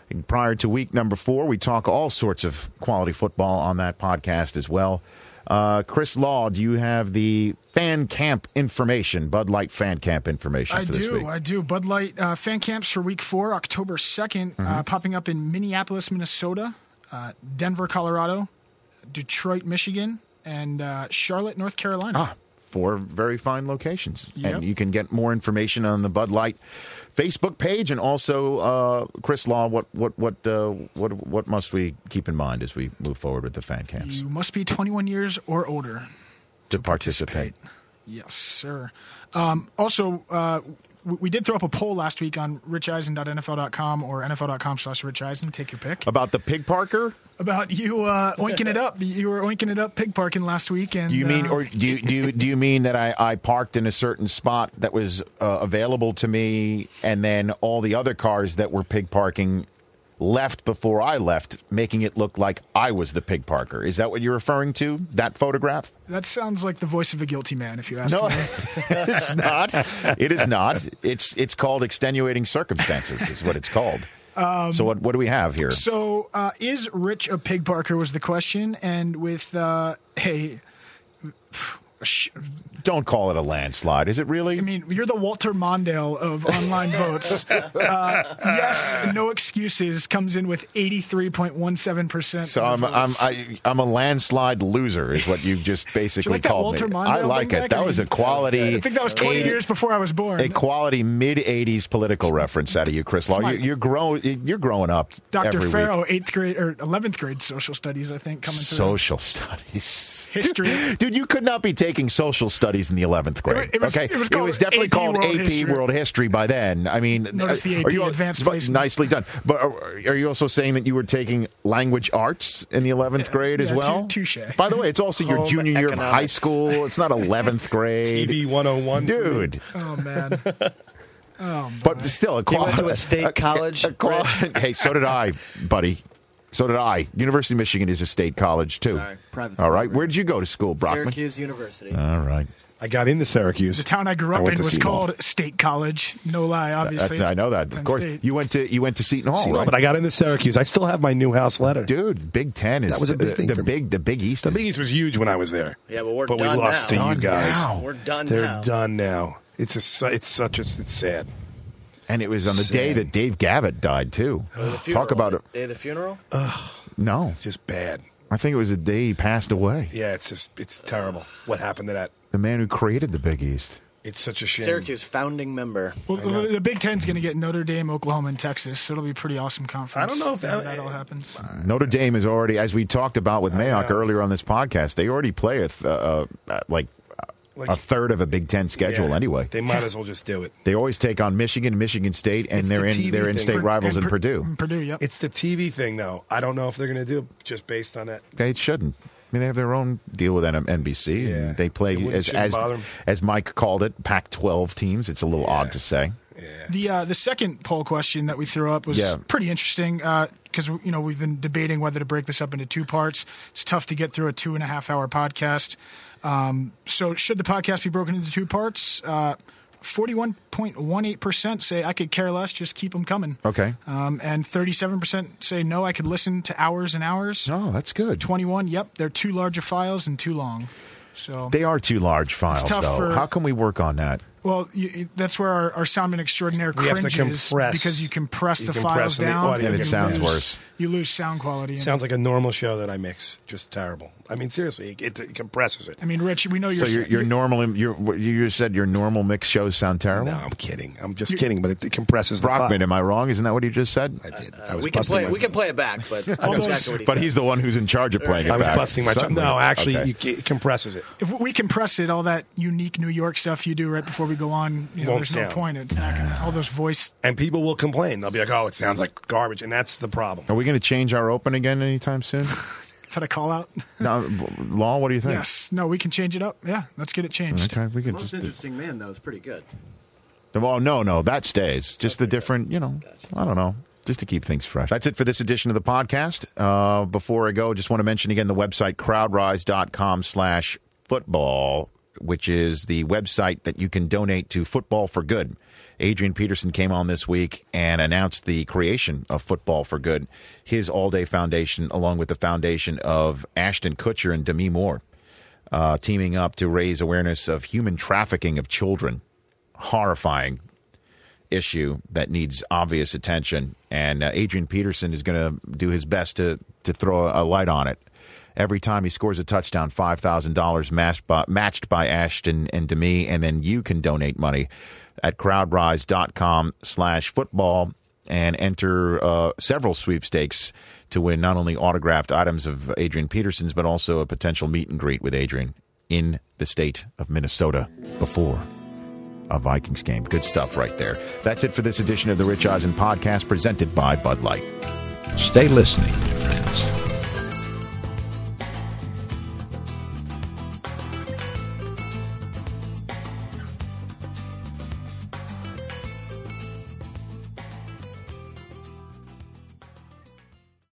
[SPEAKER 3] And prior to week number four, we talk all sorts of quality football on that podcast as well. Uh, Chris Law, do you have the fan camp information, Bud Light fan camp information
[SPEAKER 8] I do.
[SPEAKER 3] week?
[SPEAKER 8] I do. Bud Light uh, fan camps for week four, October 2nd,
[SPEAKER 3] Mm-hmm.
[SPEAKER 8] uh, popping up in Minneapolis, Minnesota, uh, Denver, Colorado, Detroit, Michigan, and uh, Charlotte, North Carolina.
[SPEAKER 3] Ah, four very fine locations.
[SPEAKER 8] Yep.
[SPEAKER 3] And you can get more information on the Bud Light Facebook page and also uh, Chris Law. What what what uh, what what must we keep in mind as we move forward with the fan camps
[SPEAKER 8] You must be 21 years or older.
[SPEAKER 3] to participate?
[SPEAKER 8] Yes, sir. Um, also, uh, we, did throw up a poll last week on richeisen.nfl.com or nfl.com slash richeisen. Take your pick.
[SPEAKER 3] About the pig parker?
[SPEAKER 8] About you uh, oinking it up. You were oinking it up pig parking last week. And,
[SPEAKER 3] Do you mean,
[SPEAKER 8] uh,
[SPEAKER 3] or do you, do you, do you mean that I, I parked in a certain spot that was uh, available to me, and then all the other cars that were pig parking left before I left, making it look like I was the pig parker? Is that what you're referring to? That photograph?
[SPEAKER 8] that sounds like the voice of a guilty man, if you ask
[SPEAKER 3] No,
[SPEAKER 8] me. <laughs> <laughs>
[SPEAKER 3] it's not. It is not. It's it's called extenuating circumstances. Is what it's called. so what what do we have here?
[SPEAKER 8] So, uh, is Rich a pig parker? Was the question, and with uh, a, sh-
[SPEAKER 3] Don't call it a landslide. Is it really?
[SPEAKER 8] I mean, you're the Walter Mondale of online votes. <laughs> Uh, yes, no excuses comes in with 83.17 percent.
[SPEAKER 3] so I'm I'm I, I'm a landslide loser. Is what you just <laughs> basically
[SPEAKER 8] like
[SPEAKER 3] called me.
[SPEAKER 8] Mondale
[SPEAKER 3] I like it.
[SPEAKER 8] back?
[SPEAKER 3] That was a quality.
[SPEAKER 8] I think that was 20
[SPEAKER 3] 80
[SPEAKER 8] years before I was born.
[SPEAKER 3] A quality mid '80s political reference out of you, Chris Law. You, you're growing. You're growing up.
[SPEAKER 8] Dr. Farrow,
[SPEAKER 3] week.
[SPEAKER 8] eighth grade or eleventh grade social studies, I think, coming through.
[SPEAKER 3] Social studies,
[SPEAKER 8] History. <laughs>
[SPEAKER 3] dude. You could not be taking taking social studies in the 11th grade.
[SPEAKER 8] It was-
[SPEAKER 3] okay,
[SPEAKER 8] it was called
[SPEAKER 3] definitely
[SPEAKER 8] AP
[SPEAKER 3] called
[SPEAKER 8] World
[SPEAKER 3] AP
[SPEAKER 8] History.
[SPEAKER 3] World History by then. I mean,
[SPEAKER 8] Notice the
[SPEAKER 3] are
[SPEAKER 8] AP
[SPEAKER 3] you,
[SPEAKER 8] advanced
[SPEAKER 3] but
[SPEAKER 8] placement.
[SPEAKER 3] Nicely done. But are, are you also saying that you were taking language arts in the 11th grade as well?
[SPEAKER 8] tou- touche.
[SPEAKER 3] By the way, it's also your
[SPEAKER 10] Home
[SPEAKER 3] junior year of high school. It's not 11th <laughs> grade.
[SPEAKER 10] TV 101.
[SPEAKER 3] Dude,
[SPEAKER 8] Oh man.
[SPEAKER 3] Oh, <laughs> but still, a
[SPEAKER 10] You went to a state college,
[SPEAKER 3] qual- <laughs> hey, so did I, buddy. So did I. University of Michigan is a state college too.
[SPEAKER 11] Sorry, private
[SPEAKER 3] All
[SPEAKER 11] school.
[SPEAKER 3] right, where did you go to school, Brockman?
[SPEAKER 11] Syracuse University.
[SPEAKER 3] All right.
[SPEAKER 10] I got into Syracuse.
[SPEAKER 8] The town I grew up
[SPEAKER 10] went
[SPEAKER 8] in was
[SPEAKER 10] Seton Hall.
[SPEAKER 8] called State College. No lie, obviously.
[SPEAKER 3] That- I know that. Of course,
[SPEAKER 8] State.
[SPEAKER 3] you went to you went to Seton Hall,
[SPEAKER 10] See, no,
[SPEAKER 3] right?
[SPEAKER 10] but I got into Syracuse. I still have my Newhouse letter.
[SPEAKER 3] Dude, Big Ten is
[SPEAKER 10] That was a big
[SPEAKER 3] the,
[SPEAKER 10] thing
[SPEAKER 3] the
[SPEAKER 10] for me.
[SPEAKER 3] big the Big East.
[SPEAKER 10] The
[SPEAKER 3] is-
[SPEAKER 10] Big East was huge when I was there.
[SPEAKER 11] Yeah, but we're
[SPEAKER 10] but
[SPEAKER 11] done
[SPEAKER 10] we lost
[SPEAKER 11] now.
[SPEAKER 10] to you
[SPEAKER 3] Done
[SPEAKER 10] guys.
[SPEAKER 3] now.
[SPEAKER 11] We're done
[SPEAKER 10] They're
[SPEAKER 11] now.
[SPEAKER 10] done now. It's a su- it's such a it's sad.
[SPEAKER 3] And it was on the day that Dave Gavitt died too.
[SPEAKER 11] Funeral.
[SPEAKER 3] Talk about it.
[SPEAKER 11] Day of the funeral?
[SPEAKER 3] No,
[SPEAKER 10] Just bad.
[SPEAKER 3] I think it was the day he passed away.
[SPEAKER 10] Yeah, it's just it's terrible. What happened to that?
[SPEAKER 3] The man who created the Big East.
[SPEAKER 10] It's such a shame.
[SPEAKER 11] Syracuse founding member.
[SPEAKER 8] Well, the Big Ten's going to get Notre Dame, Oklahoma, and Texas. So it'll be a pretty awesome conference.
[SPEAKER 10] I don't know if that-
[SPEAKER 8] that all happens.
[SPEAKER 3] Notre Dame is already, as we talked about with Mayock earlier on this podcast, they already play a th- uh, uh, like, uh,
[SPEAKER 10] Like-
[SPEAKER 3] a third of a Big Ten schedule
[SPEAKER 10] Yeah,
[SPEAKER 3] anyway.
[SPEAKER 10] They might as well just do it.
[SPEAKER 3] They always take on Michigan, Michigan State, and
[SPEAKER 10] It's
[SPEAKER 3] they're
[SPEAKER 10] the
[SPEAKER 3] in
[SPEAKER 10] TV
[SPEAKER 3] they're in
[SPEAKER 10] thing.
[SPEAKER 3] state rivals in
[SPEAKER 8] And Pur-
[SPEAKER 3] Purdue.
[SPEAKER 8] and Purdue, yep.
[SPEAKER 10] It's the TV thing, though. I don't know if they're going to do it just based on that.
[SPEAKER 3] They shouldn't. I mean, they have their own deal with NBC.
[SPEAKER 10] Yeah.
[SPEAKER 3] and they play as as, as Mike called it, Pac-12 teams. It's a little
[SPEAKER 10] Yeah.
[SPEAKER 3] odd to say.
[SPEAKER 8] The uh, the second poll question that we threw up was
[SPEAKER 3] Yeah.
[SPEAKER 8] pretty interesting because you know we've been debating whether to break this up into two parts. It's tough to get through a two and a half hour podcast. Um, so should the podcast be broken into two parts? Forty one point one eight percent say I could care less, just keep them coming.
[SPEAKER 3] Okay.
[SPEAKER 8] Um, and thirty seven percent say no, I could listen to hours and hours.
[SPEAKER 3] Oh, that's good.
[SPEAKER 8] Twenty one, yep, they're too large of files and too long. So
[SPEAKER 3] They are too large files,
[SPEAKER 8] tough
[SPEAKER 3] though.
[SPEAKER 8] for-
[SPEAKER 3] How can we work on that?
[SPEAKER 8] Well, you, you- that's where our, our soundman extraordinaire
[SPEAKER 10] We have to
[SPEAKER 8] cringes
[SPEAKER 10] compress.
[SPEAKER 8] because you compress
[SPEAKER 10] You
[SPEAKER 8] the
[SPEAKER 10] compress
[SPEAKER 8] files
[SPEAKER 10] and the
[SPEAKER 8] down,
[SPEAKER 3] And it sounds
[SPEAKER 8] lose-
[SPEAKER 3] worse.
[SPEAKER 8] You lose sound quality. and-
[SPEAKER 10] Sounds like a normal show that I mix. Just terrible. I mean, seriously, it, it compresses it.
[SPEAKER 8] I mean, Rich, we know
[SPEAKER 3] So
[SPEAKER 8] you're.
[SPEAKER 3] your your normal your you just said your normal mix shows sound terrible.
[SPEAKER 10] No, I'm kidding. I'm just kidding, but it, it compresses the
[SPEAKER 3] Brockman,
[SPEAKER 10] file.
[SPEAKER 3] am I wrong? Isn't that what you just said?
[SPEAKER 10] I did.
[SPEAKER 11] Uh,
[SPEAKER 10] I was
[SPEAKER 11] we can play.
[SPEAKER 10] my-
[SPEAKER 11] We can play it back, but <laughs> that's
[SPEAKER 8] All those-
[SPEAKER 11] exactly what he
[SPEAKER 3] But
[SPEAKER 11] said.
[SPEAKER 3] he's the one who's in charge of playing it
[SPEAKER 10] I was
[SPEAKER 3] back.
[SPEAKER 10] busting my.
[SPEAKER 3] Suddenly.
[SPEAKER 10] No, actually,
[SPEAKER 3] Okay.
[SPEAKER 10] you, it compresses it.
[SPEAKER 8] if we compress it, all that unique New York stuff you do right before we go on, you know,
[SPEAKER 10] Won't
[SPEAKER 8] there's no point. It's not gonna, all those voice.
[SPEAKER 10] And people will complain. They'll be like, "Oh, it sounds like garbage," and that's the problem.
[SPEAKER 3] Are we going to change our open again anytime soon? <laughs>
[SPEAKER 8] Is that a call out? <laughs>
[SPEAKER 3] now, Law, what do you think?
[SPEAKER 8] yes. No, we can change it up. Yeah, let's get it changed.
[SPEAKER 3] Okay, we
[SPEAKER 11] The most
[SPEAKER 3] just.
[SPEAKER 11] interesting man, though, is pretty good.
[SPEAKER 3] Well, no, no, that stays. Just the different, you know, I don't know. Just to keep things fresh. That's it for this edition of the podcast. Uh, before I go, just want to mention again the website crowdrise.com slash football, which is the website that you can donate to Football for Good. Adrian Peterson came on this week and announced the creation of Football for Good, his all day foundation, along with the foundation of Ashton Kutcher and Demi Moore, uh, teaming up to raise awareness of human trafficking of children. Horrifying issue that needs obvious attention, and uh, Adrian Peterson is going to do his best to to throw a light on it. Every time he scores a touchdown, five thousand dollars matched by matched by Ashton and Demi, and then you can donate money at crowdrise.com slash football and enter uh, several sweepstakes to win not only autographed items of Adrian Peterson's, but also a potential meet and greet with Adrian in the state of Minnesota before a Vikings game. Good stuff right there. That's it for this edition of the Rich Eisen podcast presented by Bud Light.
[SPEAKER 6] Stay listening, friends.